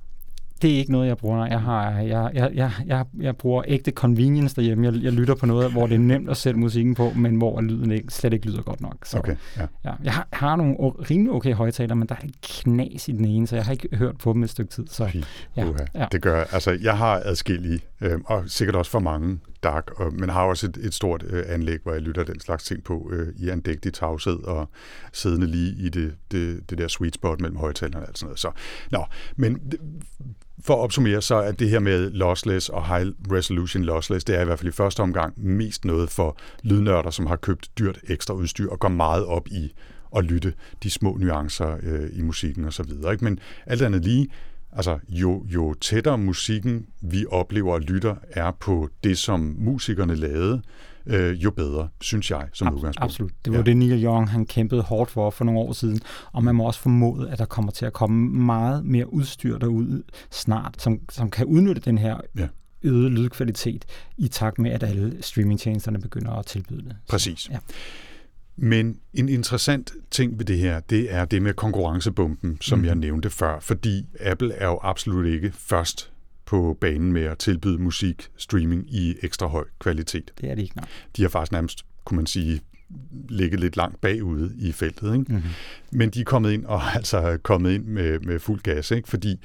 Det er ikke noget, jeg bruger. Jeg, har, jeg, jeg, jeg, jeg, jeg bruger ægte convenience derhjemme. Jeg, jeg lytter på noget, hvor det er nemt at sætte musikken på, men hvor lyden ikke, slet ikke lyder godt nok. Så, okay, ja. Ja, jeg har, har nogle rimelig okay højtaler, men der er et knas i den ene, så jeg har ikke hørt på dem et stykke tid. Så, ja, ja. Det gør, altså, jeg har adskillige, øh, og sikkert også for mange dark, og, men har også et, et stort øh, anlæg, hvor jeg lytter den slags ting på øh, i andægtig tavshed og siddende lige i det, det, det der sweet spot mellem højtalerne og alt sådan noget. Så, nå, men for at opsummere, så er det her med lossless og high resolution lossless, det er i hvert fald i første omgang mest noget for lydnørder, som har købt dyrt ekstra udstyr og går meget op i at lytte de små nuancer øh, i musikken og så videre. Ikke? Men alt andet lige, altså jo, jo tættere musikken vi oplever og lytter er på det, som musikerne lavede, øh, jo bedre, synes jeg, som Ab- udgangspunkt. Absolut. Det var ja. det, Neil Young han kæmpede hårdt for for nogle år siden, og man må også formode, at der kommer til at komme meget mere udstyr derud snart, som, som kan udnytte den her ja øget lydkvalitet i takt med, at alle streamingtjenesterne begynder at tilbyde det. Præcis. ja. Men en interessant ting ved det her, det er det med konkurrencebomben, som mm. jeg nævnte før, fordi Apple er jo absolut ikke først på banen med at tilbyde musik streaming i ekstra høj kvalitet. Det er det ikke, nej. De har faktisk nærmest, kunne man sige, ligget lidt langt bagude i feltet. Ikke? Mm-hmm. Men de er kommet ind og (laughs) altså kommet ind med, med fuld gas, ikke? fordi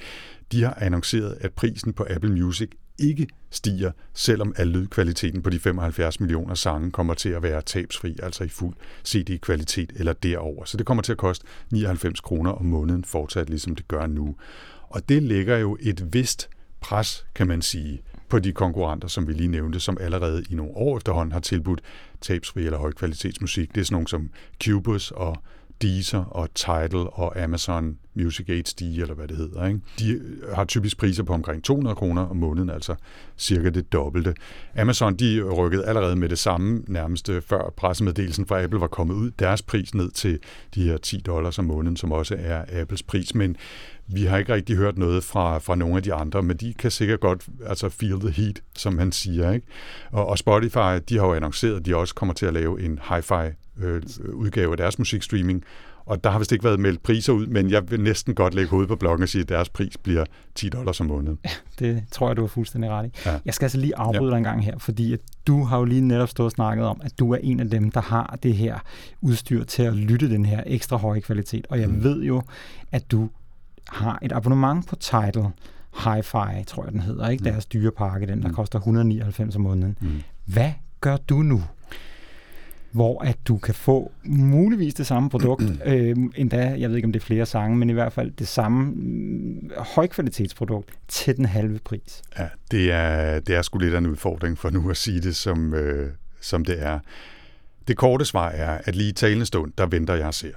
de har annonceret, at prisen på Apple Music ikke stiger, selvom al lydkvaliteten på de 75 millioner sange kommer til at være tabsfri, altså i fuld CD-kvalitet eller derover. Så det kommer til at koste 99 kroner om måneden fortsat, ligesom det gør nu. Og det lægger jo et vist pres, kan man sige, på de konkurrenter, som vi lige nævnte, som allerede i nogle år efterhånden har tilbudt tabsfri eller højkvalitetsmusik. Det er sådan nogle som Cubus og Deezer og Tidal og Amazon Music HD, eller hvad det hedder. Ikke? De øh, har typisk priser på omkring 200 kroner om måneden, altså cirka det dobbelte. Amazon de rykkede allerede med det samme, nærmest øh, før pressemeddelelsen fra Apple var kommet ud, deres pris ned til de her 10 dollars om måneden, som også er Apples pris. Men vi har ikke rigtig hørt noget fra, fra nogle af de andre, men de kan sikkert godt altså feel the heat, som man siger. Ikke? Og, og Spotify, de har jo annonceret, at de også kommer til at lave en hi-fi øh, udgave af deres musikstreaming, og der har vist ikke været meldt priser ud, men jeg vil næsten godt lægge hovedet på bloggen og sige, at deres pris bliver 10 dollars om måneden. Ja, det tror jeg, du er fuldstændig ret i. Ja. Jeg skal altså lige afbryde ja. dig en gang her, fordi at du har jo lige netop stået og snakket om, at du er en af dem, der har det her udstyr til at lytte den her ekstra høje kvalitet. Og jeg mm. ved jo, at du har et abonnement på Tidal Hi-Fi, tror jeg den hedder, ikke? Mm. Deres dyrepakke, den der mm. koster 199 om måneden. Mm. Hvad gør du nu? Hvor at du kan få muligvis det samme produkt, (clears throat) øh, endda, jeg ved ikke om det er flere sange, men i hvert fald det samme øh, højkvalitetsprodukt til den halve pris. Ja, det er, det er sgu lidt af en udfordring for nu at sige det, som, øh, som det er. Det korte svar er, at lige i talende stund, der venter jeg og ser.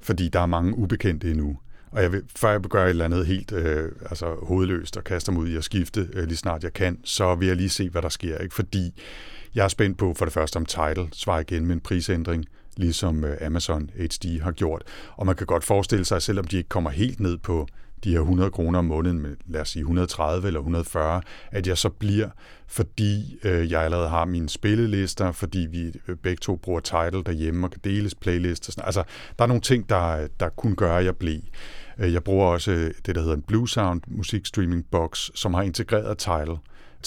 Fordi der er mange ubekendte endnu. Og jeg vil, før jeg gør et eller andet helt øh, altså hovedløst og kaster mig ud i at skifte øh, lige snart jeg kan, så vil jeg lige se, hvad der sker. Ikke? Fordi jeg er spændt på for det første, om Tidal svarer igen med en prisændring, ligesom øh, Amazon HD har gjort. Og man kan godt forestille sig, selvom de ikke kommer helt ned på de her 100 kroner om måneden, med, lad os sige 130 eller 140, at jeg så bliver, fordi øh, jeg allerede har mine spillelister, fordi vi øh, begge to bruger Tidal derhjemme og kan deles playlister. Sådan. Altså, der er nogle ting, der, der kunne gøre, at jeg blev. Øh, jeg bruger også øh, det, der hedder en Blue Sound musikstreaming box, som har integreret Tidal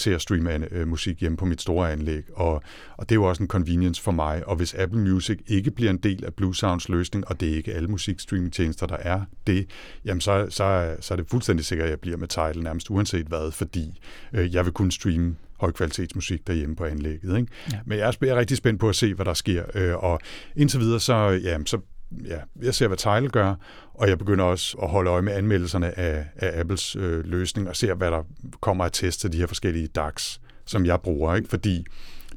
til at streame øh, musik hjemme på mit store anlæg, og, og det er jo også en convenience for mig. Og hvis Apple Music ikke bliver en del af Blue Sounds løsning, og det er ikke alle musikstreamingtjenester, der er det, jamen så, så, så er det fuldstændig sikkert, at jeg bliver med Tidal nærmest uanset hvad, fordi øh, jeg vil kunne streame højkvalitetsmusik derhjemme på anlægget. Ikke? Ja. Men jeg er, jeg er rigtig spændt på at se, hvad der sker. Øh, og indtil videre, så, ja, så ja, jeg ser, hvad Tidal gør, og jeg begynder også at holde øje med anmeldelserne af, af Apples øh, løsning, og ser, hvad der kommer at teste de her forskellige DAX, som jeg bruger, ikke? fordi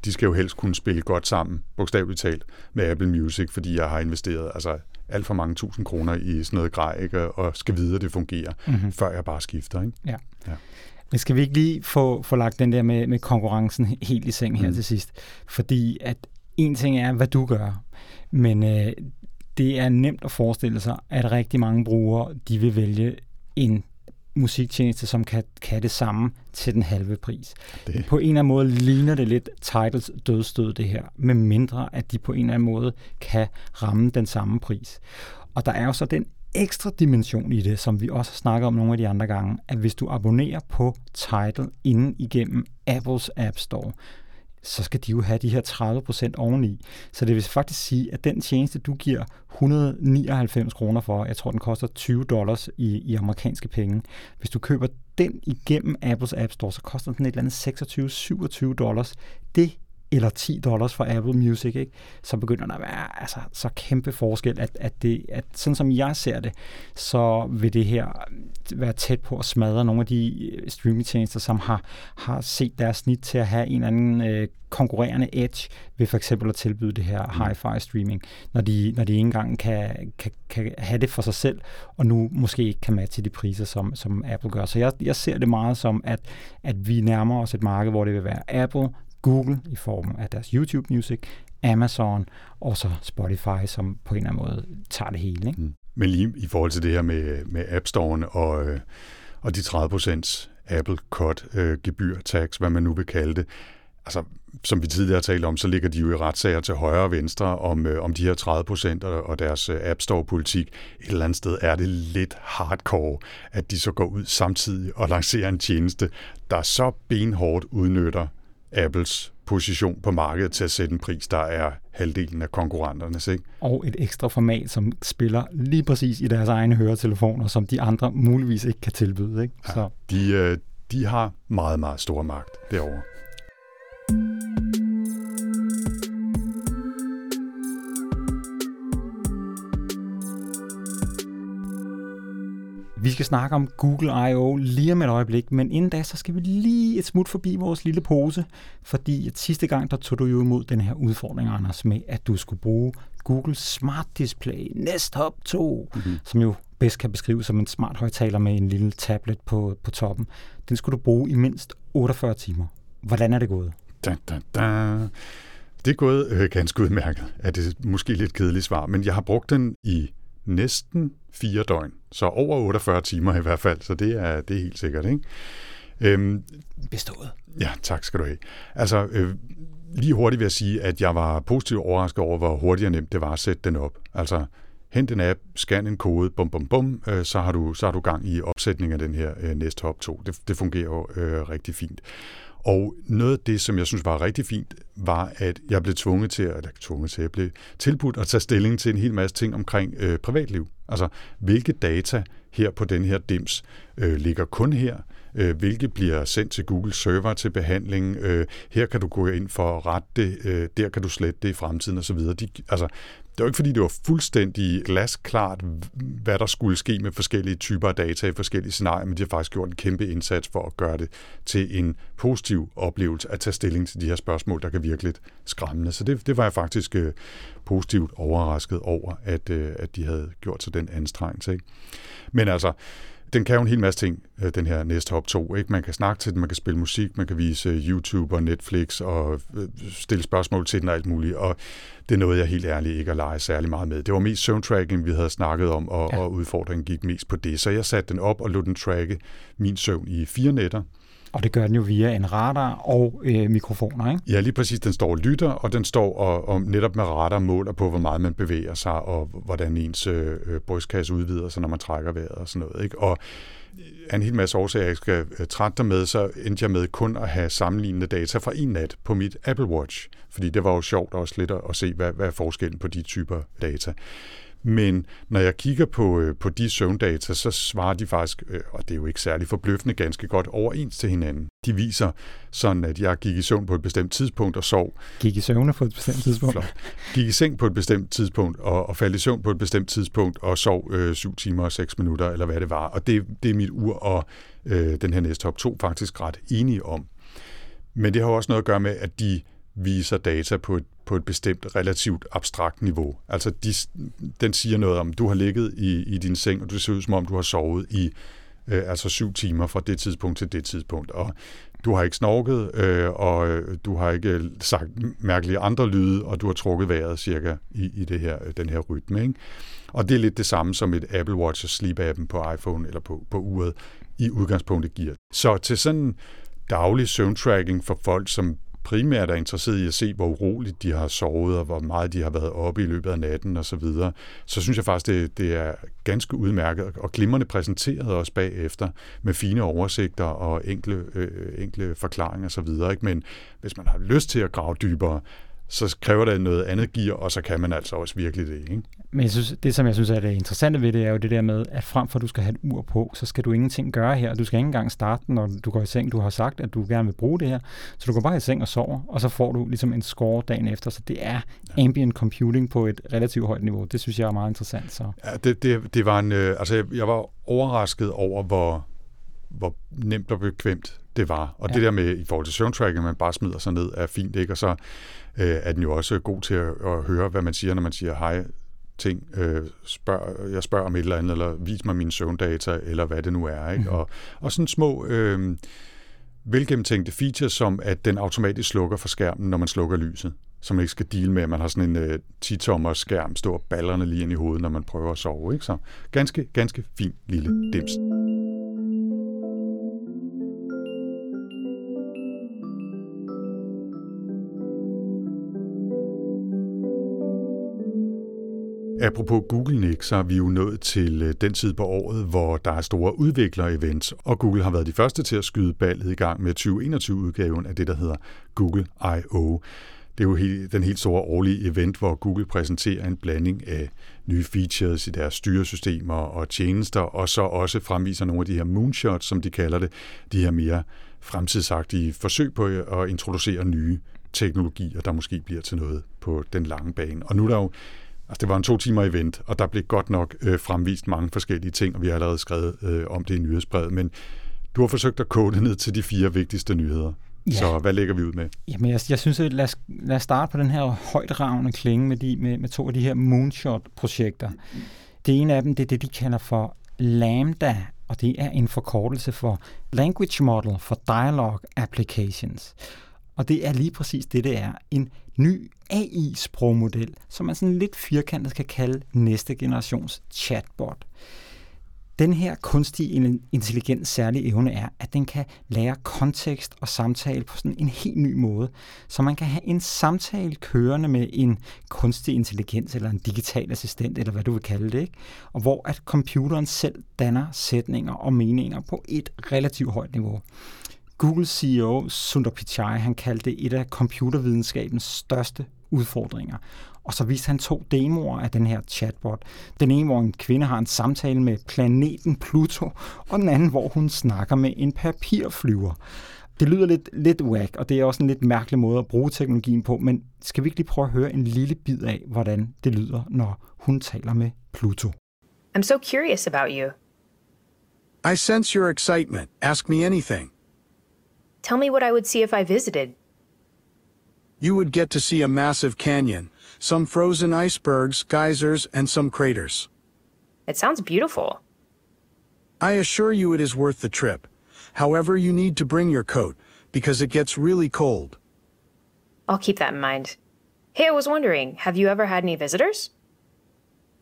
de skal jo helst kunne spille godt sammen, bogstaveligt talt, med Apple Music, fordi jeg har investeret altså, alt for mange tusind kroner i sådan noget grej, ikke? og skal vide, at det fungerer, mm-hmm. før jeg bare skifter. Ikke? Ja. ja. Men skal vi ikke lige få, få lagt den der med, med konkurrencen helt i seng her mm. til sidst? Fordi at en ting er, hvad du gør, men øh, det er nemt at forestille sig, at rigtig mange brugere de vil vælge en musiktjeneste, som kan, kan det samme til den halve pris. Det. På en eller anden måde ligner det lidt Titles dødstød det her, med mindre at de på en eller anden måde kan ramme den samme pris. Og der er jo så den ekstra dimension i det, som vi også har snakket om nogle af de andre gange, at hvis du abonnerer på Tidal inden igennem Apples App Store, så skal de jo have de her 30% oveni. Så det vil faktisk sige, at den tjeneste, du giver 199 kroner for, jeg tror, den koster 20 dollars i, i amerikanske penge. Hvis du køber den igennem Apples App Store, så koster den et eller andet 26-27 dollars. Det eller 10 dollars for Apple Music, ikke? så begynder der at være altså, så kæmpe forskel, at, at, det, at sådan som jeg ser det, så vil det her være tæt på at smadre nogle af de øh, streamingtjenester, som har, har set deres snit til at have en anden øh, konkurrerende edge ved for eksempel at tilbyde det her mm. hi-fi streaming, når de, når de ikke engang kan, kan, kan have det for sig selv, og nu måske ikke kan matche de priser, som, som Apple gør. Så jeg, jeg ser det meget som, at, at vi nærmer os et marked, hvor det vil være Apple, Google i form af deres YouTube Music, Amazon og så Spotify, som på en eller anden måde tager det hele. Ikke? Mm. Men lige i forhold til det her med, med App Store'en og, øh, og de 30% Apple Cut øh, gebyr tax, hvad man nu vil kalde det, altså, som vi tidligere har talt om, så ligger de jo i retssager til højre og venstre om, øh, om de her 30 procent og deres øh, App Store-politik. Et eller andet sted er det lidt hardcore, at de så går ud samtidig og (laughs) lancerer en tjeneste, der så benhårdt udnytter Apples position på markedet til at sætte en pris, der er halvdelen af konkurrenternes. Ikke? Og et ekstra format, som spiller lige præcis i deres egne høretelefoner, som de andre muligvis ikke kan tilbyde. Ikke? Så. Ja, de, øh, de har meget, meget stor magt derovre. Vi skal snakke om Google I.O. lige om et øjeblik, men inden da, så skal vi lige et smut forbi vores lille pose, fordi at sidste gang, der tog du jo imod den her udfordring, Anders, med at du skulle bruge Google Smart Display Nest Hub 2, mm-hmm. som jo bedst kan beskrives som en smart højtaler med en lille tablet på, på toppen. Den skulle du bruge i mindst 48 timer. Hvordan er det gået? Da, da, da. Det er gået øh, ganske udmærket, er det måske lidt kedeligt svar, men jeg har brugt den i næsten fire døgn. Så over 48 timer i hvert fald, så det er, det er helt sikkert. Ikke? Øhm, Bestået. Ja, tak skal du have. Altså, øh, lige hurtigt vil jeg sige, at jeg var positivt overrasket over, hvor hurtigt og nemt det var at sætte den op. Altså, hent en app, scan en kode, bum bum bum, øh, så, har du, så har du gang i opsætning af den her øh, Nest Hub 2. Det, det fungerer jo øh, rigtig fint. Og noget af det, som jeg synes var rigtig fint, var, at jeg blev tvunget til, eller tvunget til, at blive tilbudt at tage stilling til en hel masse ting omkring øh, privatliv. Altså, hvilke data her på den her dims øh, ligger kun her? Øh, hvilke bliver sendt til Google server til behandling? Øh, her kan du gå ind for at rette det, øh, der kan du slette det i fremtiden osv. De, altså, det var ikke fordi, det var fuldstændig glasklart, hvad der skulle ske med forskellige typer af data i forskellige scenarier, men de har faktisk gjort en kæmpe indsats for at gøre det til en positiv oplevelse at tage stilling til de her spørgsmål, der kan virke lidt skræmmende. Så det, det var jeg faktisk øh, positivt overrasket over, at, øh, at de havde gjort sig den anstrengelse. Ikke? Men altså, den kan jo en hel masse ting, øh, den her Nest Hub 2. Ikke? Man kan snakke til den, man kan spille musik, man kan vise YouTube og Netflix og øh, stille spørgsmål til den og alt muligt. Og det er noget, jeg helt ærligt ikke at lege særlig meget med. Det var mest søvntracking, vi havde snakket om, og, ja. og udfordringen gik mest på det. Så jeg satte den op og lod den tracke min søvn i fire nætter. Og det gør den jo via en radar og øh, mikrofoner, ikke? Ja, lige præcis. Den står og lytter, og den står og, og netop med radar måler på, hvor meget man bevæger sig, og hvordan ens øh, øh brystkasse udvider sig, når man trækker vejret og sådan noget. Ikke? Og øh, af en hel masse årsager, jeg skal øh, trætte dig med, så endte jeg med kun at have sammenlignende data fra en nat på mit Apple Watch. Fordi det var jo sjovt også lidt at se, hvad, hvad er forskellen på de typer data. Men når jeg kigger på, øh, på de søvndata, så svarer de faktisk, øh, og det er jo ikke særlig forbløffende, ganske godt overens til hinanden. De viser sådan, at jeg gik i søvn på et bestemt tidspunkt og sov. Gik i søvn på et bestemt tidspunkt? Flot. Gik i seng på et bestemt tidspunkt og, og faldt i søvn på et bestemt tidspunkt og sov øh, 7 timer og 6 minutter, eller hvad det var. Og det, det er mit ur og øh, den her næste top 2 faktisk ret enige om. Men det har også noget at gøre med, at de viser data på et, på et bestemt relativt abstrakt niveau. Altså de, den siger noget om, du har ligget i, i din seng, og du ser ud som om, du har sovet i øh, altså syv timer fra det tidspunkt til det tidspunkt. Og du har ikke snorket, øh, og du har ikke sagt mærkelige andre lyde, og du har trukket vejret cirka i, i det her, den her rytme. Ikke? Og det er lidt det samme som et Apple Watch og Sleep-appen på iPhone eller på, på uret i udgangspunktet giver. Så til sådan daglig søvntracking for folk, som primært er interesseret i at se, hvor uroligt de har sovet, og hvor meget de har været oppe i løbet af natten osv., så, videre, så synes jeg faktisk, det, det er ganske udmærket og glimrende præsenteret også bagefter med fine oversigter og enkle, øh, øh enkle forklaringer osv. Men hvis man har lyst til at grave dybere, så kræver det noget andet gear, og så kan man altså også virkelig det. Ikke? Men jeg synes, det, som jeg synes er det interessante ved det, er jo det der med, at frem for at du skal have et ur på, så skal du ingenting gøre her. Du skal ikke engang starte, når du går i seng. Du har sagt, at du gerne vil bruge det her. Så du går bare i seng og sover, og så får du ligesom en score dagen efter. Så det er ja. ambient computing på et relativt højt niveau. Det synes jeg er meget interessant. Så. Ja, det, det, det var en, øh, altså jeg, jeg var overrasket over, hvor, hvor nemt og bekvemt det var. Og ja. det der med, i forhold til søvntracking, man bare smider sig ned, er fint, ikke? Og så øh, er den jo også god til at, at høre, hvad man siger, når man siger hej ting. Øh, spørg, jeg spørger om et eller andet, eller vis mig mine søvndata, eller hvad det nu er. Ikke? Mm. Og, og sådan små øh, velgennemtænkte features, som at den automatisk slukker for skærmen, når man slukker lyset. Så man ikke skal deal med, at man har sådan en øh, 10-tommer skærm, står ballerne lige ind i hovedet, når man prøver at sove. Ikke? Så ganske, ganske fin lille dims. Apropos Google, Nick, så er vi jo nået til øh, den tid på året, hvor der er store udvikler-events, og Google har været de første til at skyde ballet i gang med 2021-udgaven af det, der hedder Google I.O. Det er jo den helt store årlige event, hvor Google præsenterer en blanding af nye features i deres styresystemer og tjenester, og så også fremviser nogle af de her moonshots, som de kalder det, de her mere fremtidsagtige forsøg på øh, at introducere nye teknologier, der måske bliver til noget på den lange bane. Og nu er der jo Altså, det var en to timer event, og der blev godt nok øh, fremvist mange forskellige ting, og vi har allerede skrevet øh, om det i nyhedsbrevet, men du har forsøgt at kode ned til de fire vigtigste nyheder. Ja. Så hvad lægger vi ud med? Jamen, jeg, jeg synes, at lad os, lad os starte på den her højtravende klinge med, de, med, med to af de her moonshot-projekter. Det ene af dem, det er det, de kalder for Lambda, og det er en forkortelse for Language Model for Dialog Applications. Og det er lige præcis det, det er. En ny AI-sprogmodel, som man sådan lidt firkantet kan kalde næste generations chatbot. Den her kunstige intelligens særlige evne er, at den kan lære kontekst og samtale på sådan en helt ny måde. Så man kan have en samtale kørende med en kunstig intelligens eller en digital assistent, eller hvad du vil kalde det, ikke? og hvor at computeren selv danner sætninger og meninger på et relativt højt niveau. Google CEO Sundar Pichai, han kaldte det et af computervidenskabens største udfordringer. Og så viste han to demoer af den her chatbot. Den ene, hvor en kvinde har en samtale med planeten Pluto, og den anden, hvor hun snakker med en papirflyver. Det lyder lidt, lidt whack, og det er også en lidt mærkelig måde at bruge teknologien på, men skal vi ikke lige prøve at høre en lille bid af, hvordan det lyder, når hun taler med Pluto? I'm so curious about you. I sense your excitement. Ask me anything. Tell me what I would see if I visited. You would get to see a massive canyon, some frozen icebergs, geysers, and some craters. It sounds beautiful. I assure you it is worth the trip. However, you need to bring your coat, because it gets really cold. I'll keep that in mind. Hey, I was wondering, have you ever had any visitors?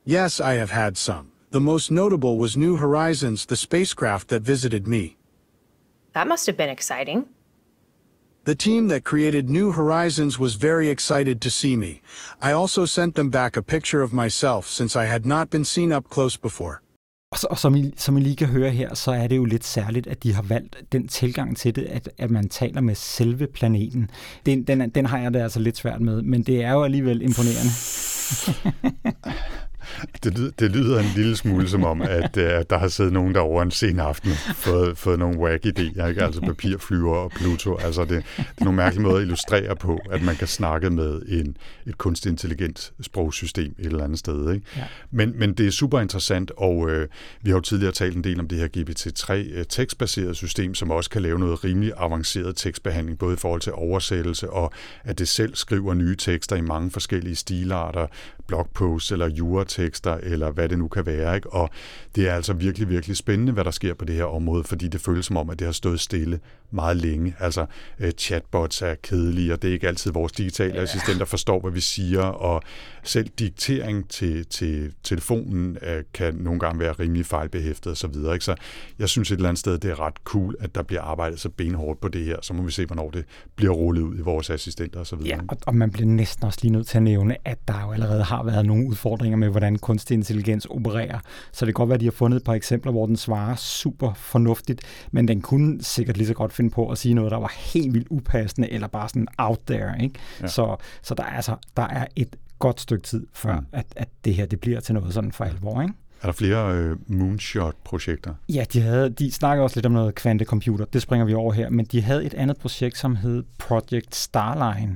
Yes, I have had some. The most notable was New Horizons, the spacecraft that visited me. That must have been exciting. The team that created New Horizons was very excited to see me. I also sent them back a picture of myself since I had not been seen up close before. Og, så, og som, I, som I lige kan høre her, så er det jo lidt særligt, at de har valgt den tilgang til det, at, at man taler med selve planeten. Den, den, den har jeg det altså lidt svært med, men det er jo alligevel imponerende. (laughs) Det, lyder, det lyder en lille smule som om, at uh, der har siddet nogen der over en sen aften fået, fået nogle wack idéer, ikke? altså papirflyver og Pluto. Altså det, det er nogle mærkelige måder at illustrere på, at man kan snakke med en, et kunstig intelligent sprogsystem et eller andet sted. Ikke? Ja. Men, men det er super interessant, og uh, vi har jo tidligere talt en del om det her GPT-3 uh, tekstbaseret system, som også kan lave noget rimelig avanceret tekstbehandling, både i forhold til oversættelse og at det selv skriver nye tekster i mange forskellige stilarter, blogposts eller juratekster, eller hvad det nu kan være. Ikke? Og det er altså virkelig, virkelig spændende, hvad der sker på det her område, fordi det føles som om, at det har stået stille meget længe. Altså, uh, chatbots er kedelige, og det er ikke altid vores digitale ja. assistenter forstår, hvad vi siger, og selv diktering til, til telefonen uh, kan nogle gange være rimelig fejlbehæftet osv. Så, så jeg synes et eller andet sted, det er ret cool, at der bliver arbejdet så benhårdt på det her. Så må vi se, hvornår det bliver rullet ud i vores assistenter osv. Ja, og, og man bliver næsten også lige nødt til at nævne, at der jo allerede har været nogle udfordringer med, hvordan kunstig intelligens opererer. Så det kan godt være, at de har fundet et par eksempler, hvor den svarer super fornuftigt, men den kunne sikkert lige så godt finde på at sige noget, der var helt vildt upassende, eller bare sådan out there. Ikke? Ja. Så, så der, er altså, der er et godt stykke tid, før mm. at, at det her det bliver til noget sådan for alvor. Ikke? Er der flere øh, moonshot-projekter? Ja, de, havde, de snakker også lidt om noget kvantecomputer. Det springer vi over her. Men de havde et andet projekt, som hed Project Starline.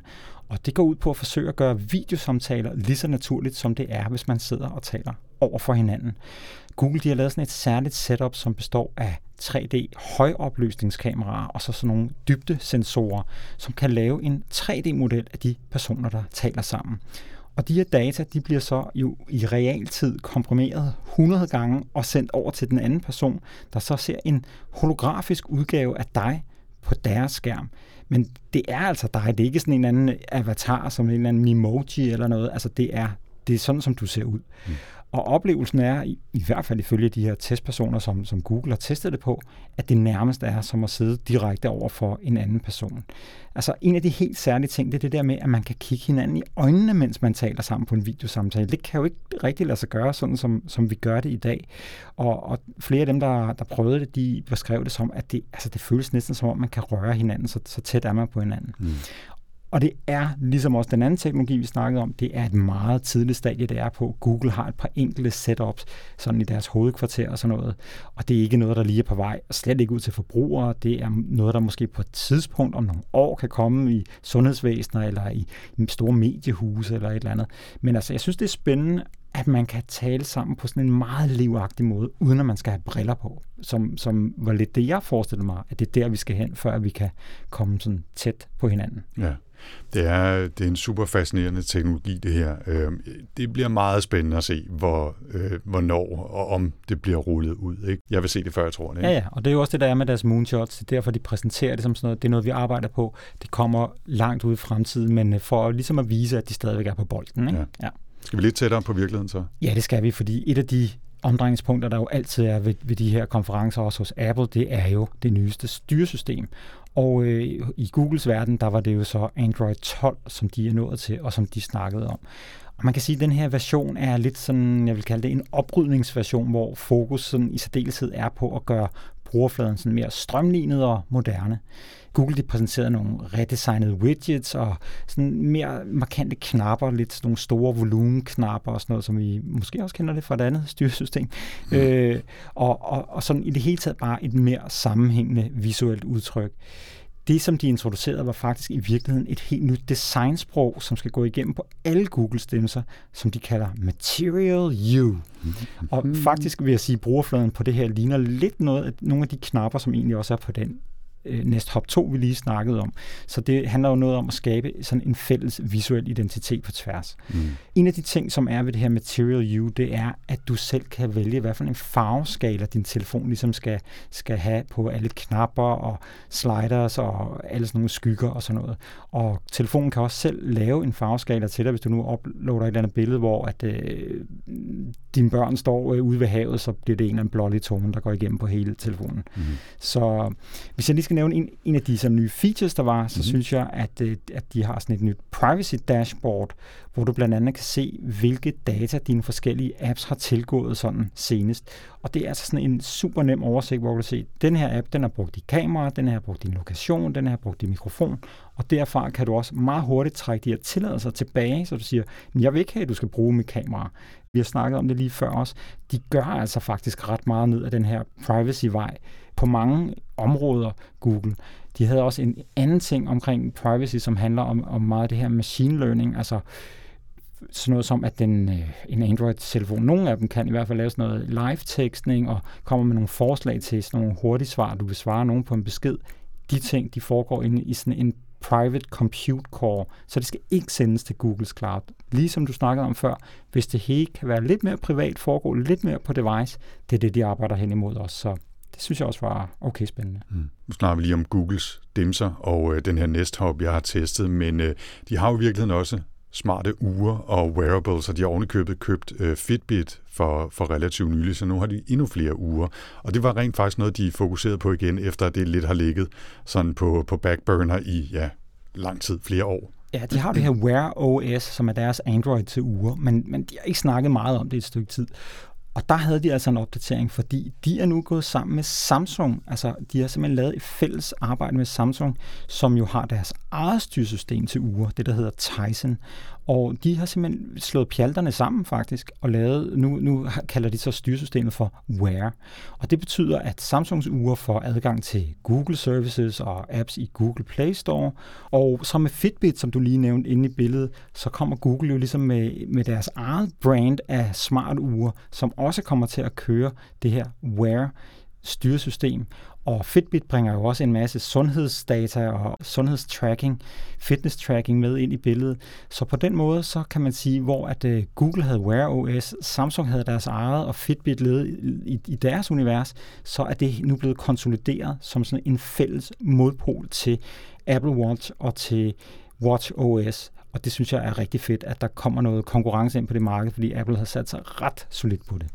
Og det går ud på at forsøge at gøre videosamtaler lige så naturligt, som det er, hvis man sidder og taler over for hinanden. Google de har lavet sådan et særligt setup, som består af 3D højopløsningskameraer og så sådan nogle dybdesensorer, som kan lave en 3D-model af de personer, der taler sammen. Og de her data, de bliver så jo i realtid komprimeret 100 gange og sendt over til den anden person, der så ser en holografisk udgave af dig på deres skærm. Men det er altså dig, det er ikke sådan en anden avatar som en eller anden emoji eller noget. Altså det er det er sådan, som du ser ud. Mm. Og oplevelsen er, i, i hvert fald ifølge de her testpersoner, som, som Google har testet det på, at det nærmest er som at sidde direkte over for en anden person. Altså en af de helt særlige ting, det er det der med, at man kan kigge hinanden i øjnene, mens man taler sammen på en videosamtale. Det kan jo ikke rigtig lade sig gøre, sådan som, som vi gør det i dag. Og, og flere af dem, der, der prøvede det, de beskrev det som, at det, altså det føles næsten som om, man kan røre hinanden, så, så tæt er man på hinanden. Mm. Og det er, ligesom også den anden teknologi, vi snakkede om, det er et meget tidligt stadie, det er på. Google har et par enkelte setups sådan i deres hovedkvarter og sådan noget. Og det er ikke noget, der lige er på vej, og slet ikke ud til forbrugere. Det er noget, der måske på et tidspunkt om nogle år kan komme i sundhedsvæsener eller i store mediehuse eller et eller andet. Men altså, jeg synes, det er spændende, at man kan tale sammen på sådan en meget livagtig måde, uden at man skal have briller på, som, som var lidt det, jeg forestillede mig, at det er der, vi skal hen, før vi kan komme sådan tæt på hinanden. Ja. Det er, det er en super fascinerende teknologi, det her. Øhm, det bliver meget spændende at se, hvor, øh, hvornår og om det bliver rullet ud. Ikke? Jeg vil se det, før jeg tror det. Ikke? Ja, ja, og det er jo også det, der er med deres moonshots. Det er derfor, de præsenterer det som sådan noget. Det er noget, vi arbejder på. Det kommer langt ud i fremtiden, men øh, for ligesom at vise, at de stadigvæk er på bolden. Ikke? Ja. ja. Skal vi lidt tættere på virkeligheden så? Ja, det skal vi, fordi et af de omdrejningspunkter, der jo altid er ved, ved de her konferencer også hos Apple, det er jo det nyeste styresystem. Og øh, i Googles verden, der var det jo så Android 12, som de er nået til, og som de snakkede om. Og man kan sige, at den her version er lidt sådan, jeg vil kalde det en oprydningsversion, hvor fokus sådan i særdeleshed er på at gøre brugerfladen sådan mere strømlignet og moderne. Google de præsenterede nogle redesignede widgets og sådan mere markante knapper, lidt sådan nogle store volumenknapper og sådan noget, som vi måske også kender det fra et andet (laughs) styresystem. Mm. Øh, og, og, og sådan i det hele taget bare et mere sammenhængende visuelt udtryk. Det, som de introducerede, var faktisk i virkeligheden et helt nyt designsprog, som skal gå igennem på alle Googles dimser, som de kalder Material U. Og faktisk vil jeg sige, at brugerfladen på det her ligner lidt noget af nogle af de knapper, som egentlig også er på den øh, Nest Hop 2, vi lige snakkede om. Så det handler jo noget om at skabe sådan en fælles visuel identitet på tværs. Mm. En af de ting, som er ved det her Material U, det er, at du selv kan vælge, hvad for en farveskala din telefon ligesom skal, skal have på alle knapper og sliders og alle sådan nogle skygger og sådan noget. Og telefonen kan også selv lave en farveskala til dig, hvis du nu uploader et eller andet billede, hvor at øh, dine børn står øh, ude ved havet, så bliver det en eller anden blålig tone, der går igennem på hele telefonen. Mm. Så hvis jeg lige skal skal nævne en, en af de sådan, nye features, der var, så mm-hmm. synes jeg, at, øh, at de har sådan et nyt privacy dashboard, hvor du blandt andet kan se, hvilke data dine forskellige apps har tilgået sådan senest. Og det er altså sådan en super nem oversigt, hvor du kan se, at den her app, den har brugt dit kamera, den har brugt din lokation, den har brugt din mikrofon, og derfra kan du også meget hurtigt trække de her tilladelser tilbage, så du siger, jeg vil ikke have, at du skal bruge mit kamera. Vi har snakket om det lige før også. De gør altså faktisk ret meget ned af den her privacy-vej på mange områder, Google. De havde også en anden ting omkring privacy, som handler om, om meget af det her machine learning, altså sådan noget som, at den, øh, en Android-telefon, nogle af dem kan i hvert fald lave sådan noget live-tekstning og kommer med nogle forslag til sådan nogle hurtige svar, du vil svare nogen på en besked. De ting, de foregår inde i sådan en private compute core, så det skal ikke sendes til Googles Cloud. Ligesom du snakkede om før, hvis det hele kan være lidt mere privat, foregå lidt mere på device, det er det, de arbejder hen imod os. Så det synes jeg også var okay spændende. Mm. Nu snakker vi lige om Googles dimser og øh, den her Nest Hub, jeg har testet, men øh, de har jo i virkeligheden også smarte uger og wearables, og de har ovenikøbet købt øh, Fitbit for, for relativt nylig, så nu har de endnu flere uger. Og det var rent faktisk noget, de fokuserede på igen, efter det lidt har ligget sådan på, på backburner i ja, lang tid, flere år. Ja, de har det her Wear OS, som er deres Android til uger, men, men de har ikke snakket meget om det et stykke tid. Og der havde de altså en opdatering, fordi de er nu gået sammen med Samsung. Altså, de har simpelthen lavet et fælles arbejde med Samsung, som jo har deres eget styresystem til uger, det der hedder Tizen. Og de har simpelthen slået pjalterne sammen faktisk, og lavet, nu, nu kalder de så styresystemet for Wear. Og det betyder, at Samsungs ure får adgang til Google Services og apps i Google Play Store. Og så med Fitbit, som du lige nævnte inde i billedet, så kommer Google jo ligesom med, med deres eget brand af smart ure, som også kommer til at køre det her Wear styresystem. Og Fitbit bringer jo også en masse sundhedsdata og sundhedstracking, fitness tracking med ind i billedet. Så på den måde, så kan man sige, hvor at øh, Google havde Wear OS, Samsung havde deres eget, og Fitbit led i, i deres univers, så er det nu blevet konsolideret som sådan en fælles modpol til Apple Watch og til Watch OS. Og det synes jeg er rigtig fedt, at der kommer noget konkurrence ind på det marked, fordi Apple har sat sig ret solidt på det.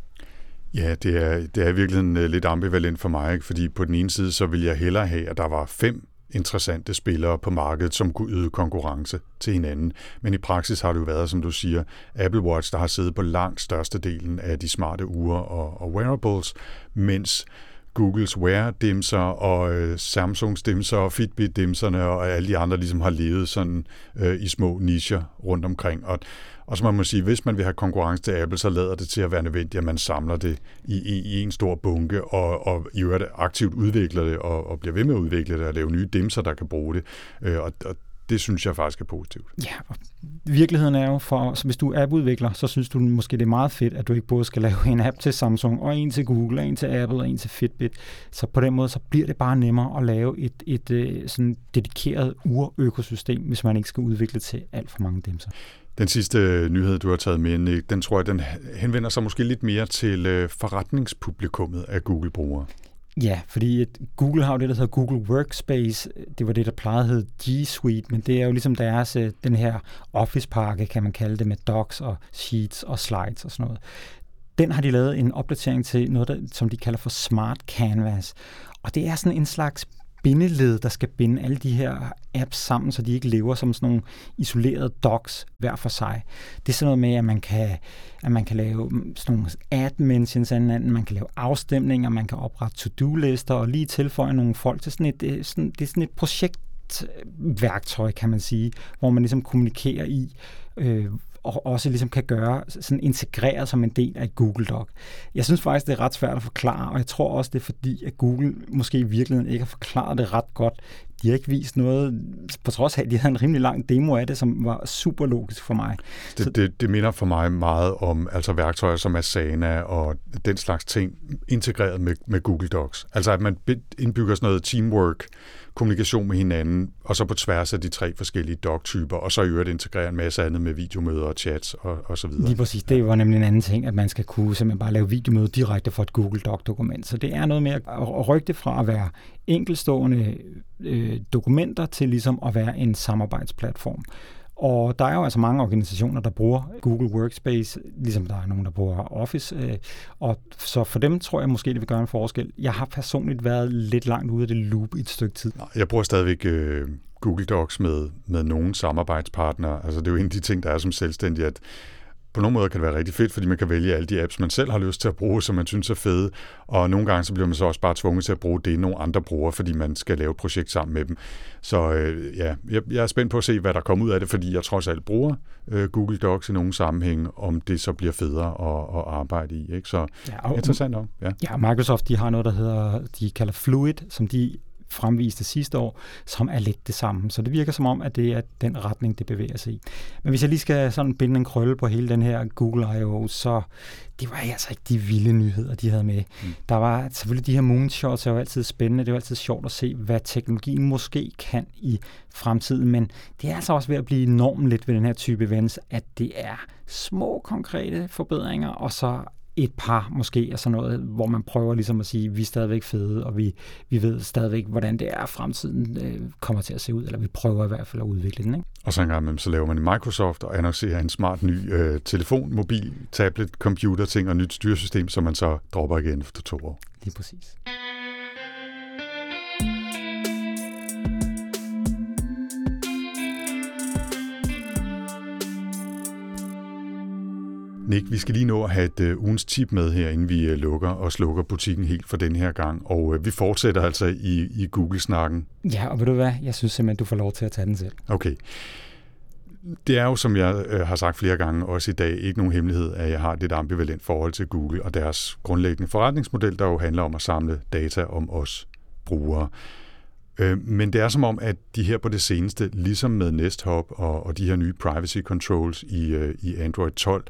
Ja, det er, det er virkelig virkeligheden øh, lidt ambivalent for mig, ikke? fordi på den ene side, så vil jeg hellere have, at der var fem interessante spillere på markedet, som kunne yde konkurrence til hinanden. Men i praksis har det jo været, som du siger, Apple Watch, der har siddet på langt størstedelen af de smarte ure og, og wearables, mens Googles Wear-dimser og øh, Samsungs dimser og Fitbit-dimserne og alle de andre ligesom har levet sådan øh, i små nicher rundt omkring. Og, og så må sige, hvis man vil have konkurrence til Apple, så lader det til at være nødvendigt, at man samler det i, i, i en stor bunke og, og i øvrigt aktivt udvikler det og, og bliver ved med at udvikle det og lave nye dimser, der kan bruge det. Øh, og, og det synes jeg faktisk er positivt. Ja, og virkeligheden er jo for, så hvis du er appudvikler, så synes du måske, det er meget fedt, at du ikke både skal (laughs) lave en app til Samsung, og en til Google, og en til Apple, og en til Fitbit. Så på den måde, så bliver det bare nemmere at lave et, et, et sådan dedikeret urøkosystem, hvis man ikke skal udvikle til alt for mange dimser. Den sidste øh, nyhed, du har taget med, Nick, den tror jeg, den henvender sig måske lidt mere til øh, forretningspublikummet af Google-brugere. Ja, fordi Google har jo det, der hedder Google Workspace. Det var det, der plejede hed G Suite, men det er jo ligesom deres, øh, den her Office-pakke, kan man kalde det, med docs og sheets og slides og sådan noget. Den har de lavet en opdatering til noget, der, som de kalder for Smart Canvas. Og det er sådan en slags bindeled, der skal binde alle de her apps sammen, så de ikke lever som sådan nogle isolerede docs hver for sig. Det er sådan noget med, at man kan, at man kan lave mm, sådan nogle ad mentions anden, man kan lave afstemninger, man kan oprette to-do-lister og lige tilføje nogle folk til sådan et, øh, sådan, det er sådan et projekt værktøj, kan man sige, hvor man ligesom kommunikerer i, øh, og også ligesom kan gøre sådan integreret som en del af Google Doc. Jeg synes faktisk, det er ret svært at forklare, og jeg tror også, det er fordi, at Google måske i virkeligheden ikke har forklaret det ret godt. De har ikke vist noget, på trods af, at de havde en rimelig lang demo af det, som var super logisk for mig. Det, Så, det, det minder for mig meget om altså værktøjer som Asana og den slags ting, integreret med, med Google Docs. Altså at man indbygger sådan noget teamwork, kommunikation med hinanden, og så på tværs af de tre forskellige doc-typer, og så i øvrigt integrere en masse andet med videomøder og chats og, og så videre. Lige præcis. Det var nemlig en anden ting, at man skal kunne simpelthen bare lave videomøde direkte fra et Google Doc-dokument. Så det er noget med at rykke det fra at være enkelstående øh, dokumenter til ligesom at være en samarbejdsplatform. Og der er jo altså mange organisationer, der bruger Google Workspace, ligesom der er nogen, der bruger Office. Øh, og så for dem tror jeg måske, det vil gøre en forskel. Jeg har personligt været lidt langt ude af det loop i et stykke tid. Jeg bruger stadigvæk øh, Google Docs med, med nogle samarbejdspartnere. Altså det er jo en af de ting, der er som selvstændig, at på nogle måder kan det være rigtig fedt, fordi man kan vælge alle de apps, man selv har lyst til at bruge, som man synes er fede. Og nogle gange så bliver man så også bare tvunget til at bruge det, nogle andre bruger, fordi man skal lave et projekt sammen med dem. Så øh, ja, jeg, jeg er spændt på at se, hvad der kommer ud af det, fordi jeg trods alt bruger øh, Google Docs i nogle sammenhæng, om det så bliver federe at, at arbejde i. Ikke? Så ja, og, interessant nok. Ja. ja, Microsoft de har noget, der hedder, de kalder Fluid, som de fremviste sidste år, som er lidt det samme. Så det virker som om, at det er den retning, det bevæger sig i. Men hvis jeg lige skal sådan binde en krølle på hele den her Google I.O., så det var altså ikke de vilde nyheder, de havde med. Mm. Der var selvfølgelig de her moonshots, er jo altid spændende. Det er jo altid sjovt at se, hvad teknologien måske kan i fremtiden. Men det er altså også ved at blive enormt lidt ved den her type events, at det er små konkrete forbedringer, og så et par måske af sådan noget, hvor man prøver ligesom at sige, vi er stadigvæk fede, og vi, vi ved stadigvæk, hvordan det er, fremtiden øh, kommer til at se ud, eller vi prøver i hvert fald at udvikle den. Ikke? Og så en gang så laver man i Microsoft og annoncerer en smart ny øh, telefon, mobil, tablet, computer ting og nyt styresystem, som man så dropper igen efter to år. Lige præcis. Nick, vi skal lige nå at have et uh, ugens tip med her, inden vi uh, lukker og slukker butikken helt for den her gang. Og uh, vi fortsætter altså i, i Google-snakken. Ja, og ved du hvad? Jeg synes simpelthen, du får lov til at tage den selv. Okay. Det er jo, som jeg uh, har sagt flere gange, også i dag, ikke nogen hemmelighed, at jeg har et ambivalent forhold til Google og deres grundlæggende forretningsmodel, der jo handler om at samle data om os brugere. Men det er som om, at de her på det seneste, ligesom med Nest Hub og, og de her nye privacy controls i, i Android 12,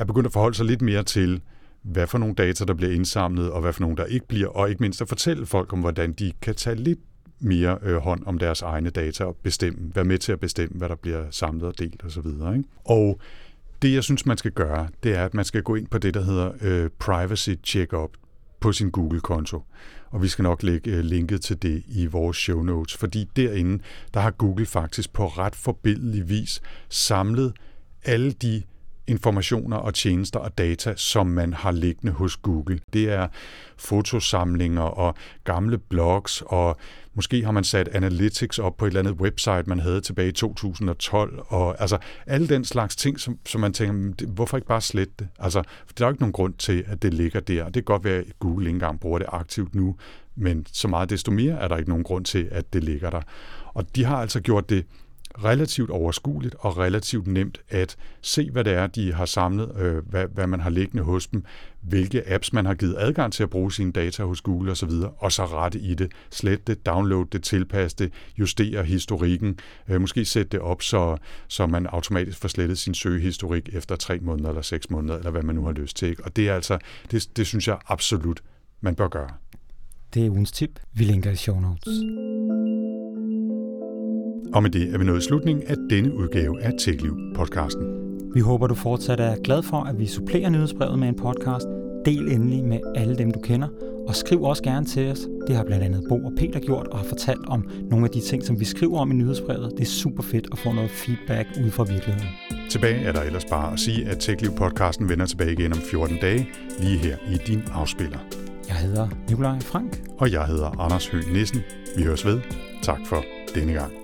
er begyndt at forholde sig lidt mere til, hvad for nogle data, der bliver indsamlet, og hvad for nogle, der ikke bliver, og ikke mindst at fortælle folk om, hvordan de kan tage lidt mere øh, hånd om deres egne data og bestemme, være med til at bestemme, hvad der bliver samlet og delt osv. Ikke? Og det, jeg synes, man skal gøre, det er, at man skal gå ind på det, der hedder øh, Privacy Checkup på sin Google-konto. Og vi skal nok lægge øh, linket til det i vores show notes, fordi derinde, der har Google faktisk på ret forbindelig vis samlet alle de informationer og tjenester og data, som man har liggende hos Google. Det er fotosamlinger og gamle blogs, og måske har man sat analytics op på et eller andet website, man havde tilbage i 2012, og altså alle den slags ting, som, som man tænker, hvorfor ikke bare slette det? Altså, der er jo ikke nogen grund til, at det ligger der. Det kan godt være, at Google ikke engang bruger det aktivt nu, men så meget desto mere er der ikke nogen grund til, at det ligger der. Og de har altså gjort det relativt overskueligt og relativt nemt at se, hvad det er, de har samlet, øh, hvad, hvad man har liggende hos dem, hvilke apps man har givet adgang til at bruge sine data hos Google osv., og så rette i det, slette det, downloade det, tilpasse det, justere historikken, øh, måske sætte det op, så, så man automatisk får slettet sin søgehistorik efter tre måneder eller seks måneder, eller hvad man nu har lyst til. Ikke? Og det er altså, det, det synes jeg absolut, man bør gøre. Det er ugens tip. Vi linker i show notes. Og med det er vi nået slutningen af denne udgave af TechLiv-podcasten. Vi håber, du fortsat er glad for, at vi supplerer nyhedsbrevet med en podcast. Del endelig med alle dem, du kender, og skriv også gerne til os. Det har blandt andet Bo og Peter gjort, og har fortalt om nogle af de ting, som vi skriver om i nyhedsbrevet. Det er super fedt at få noget feedback ud fra virkeligheden. Tilbage er der ellers bare at sige, at TechLiv-podcasten vender tilbage igen om 14 dage, lige her i din afspiller. Jeg hedder Nikolaj Frank. Og jeg hedder Anders Høgh Nissen. Vi høres ved. Tak for denne gang.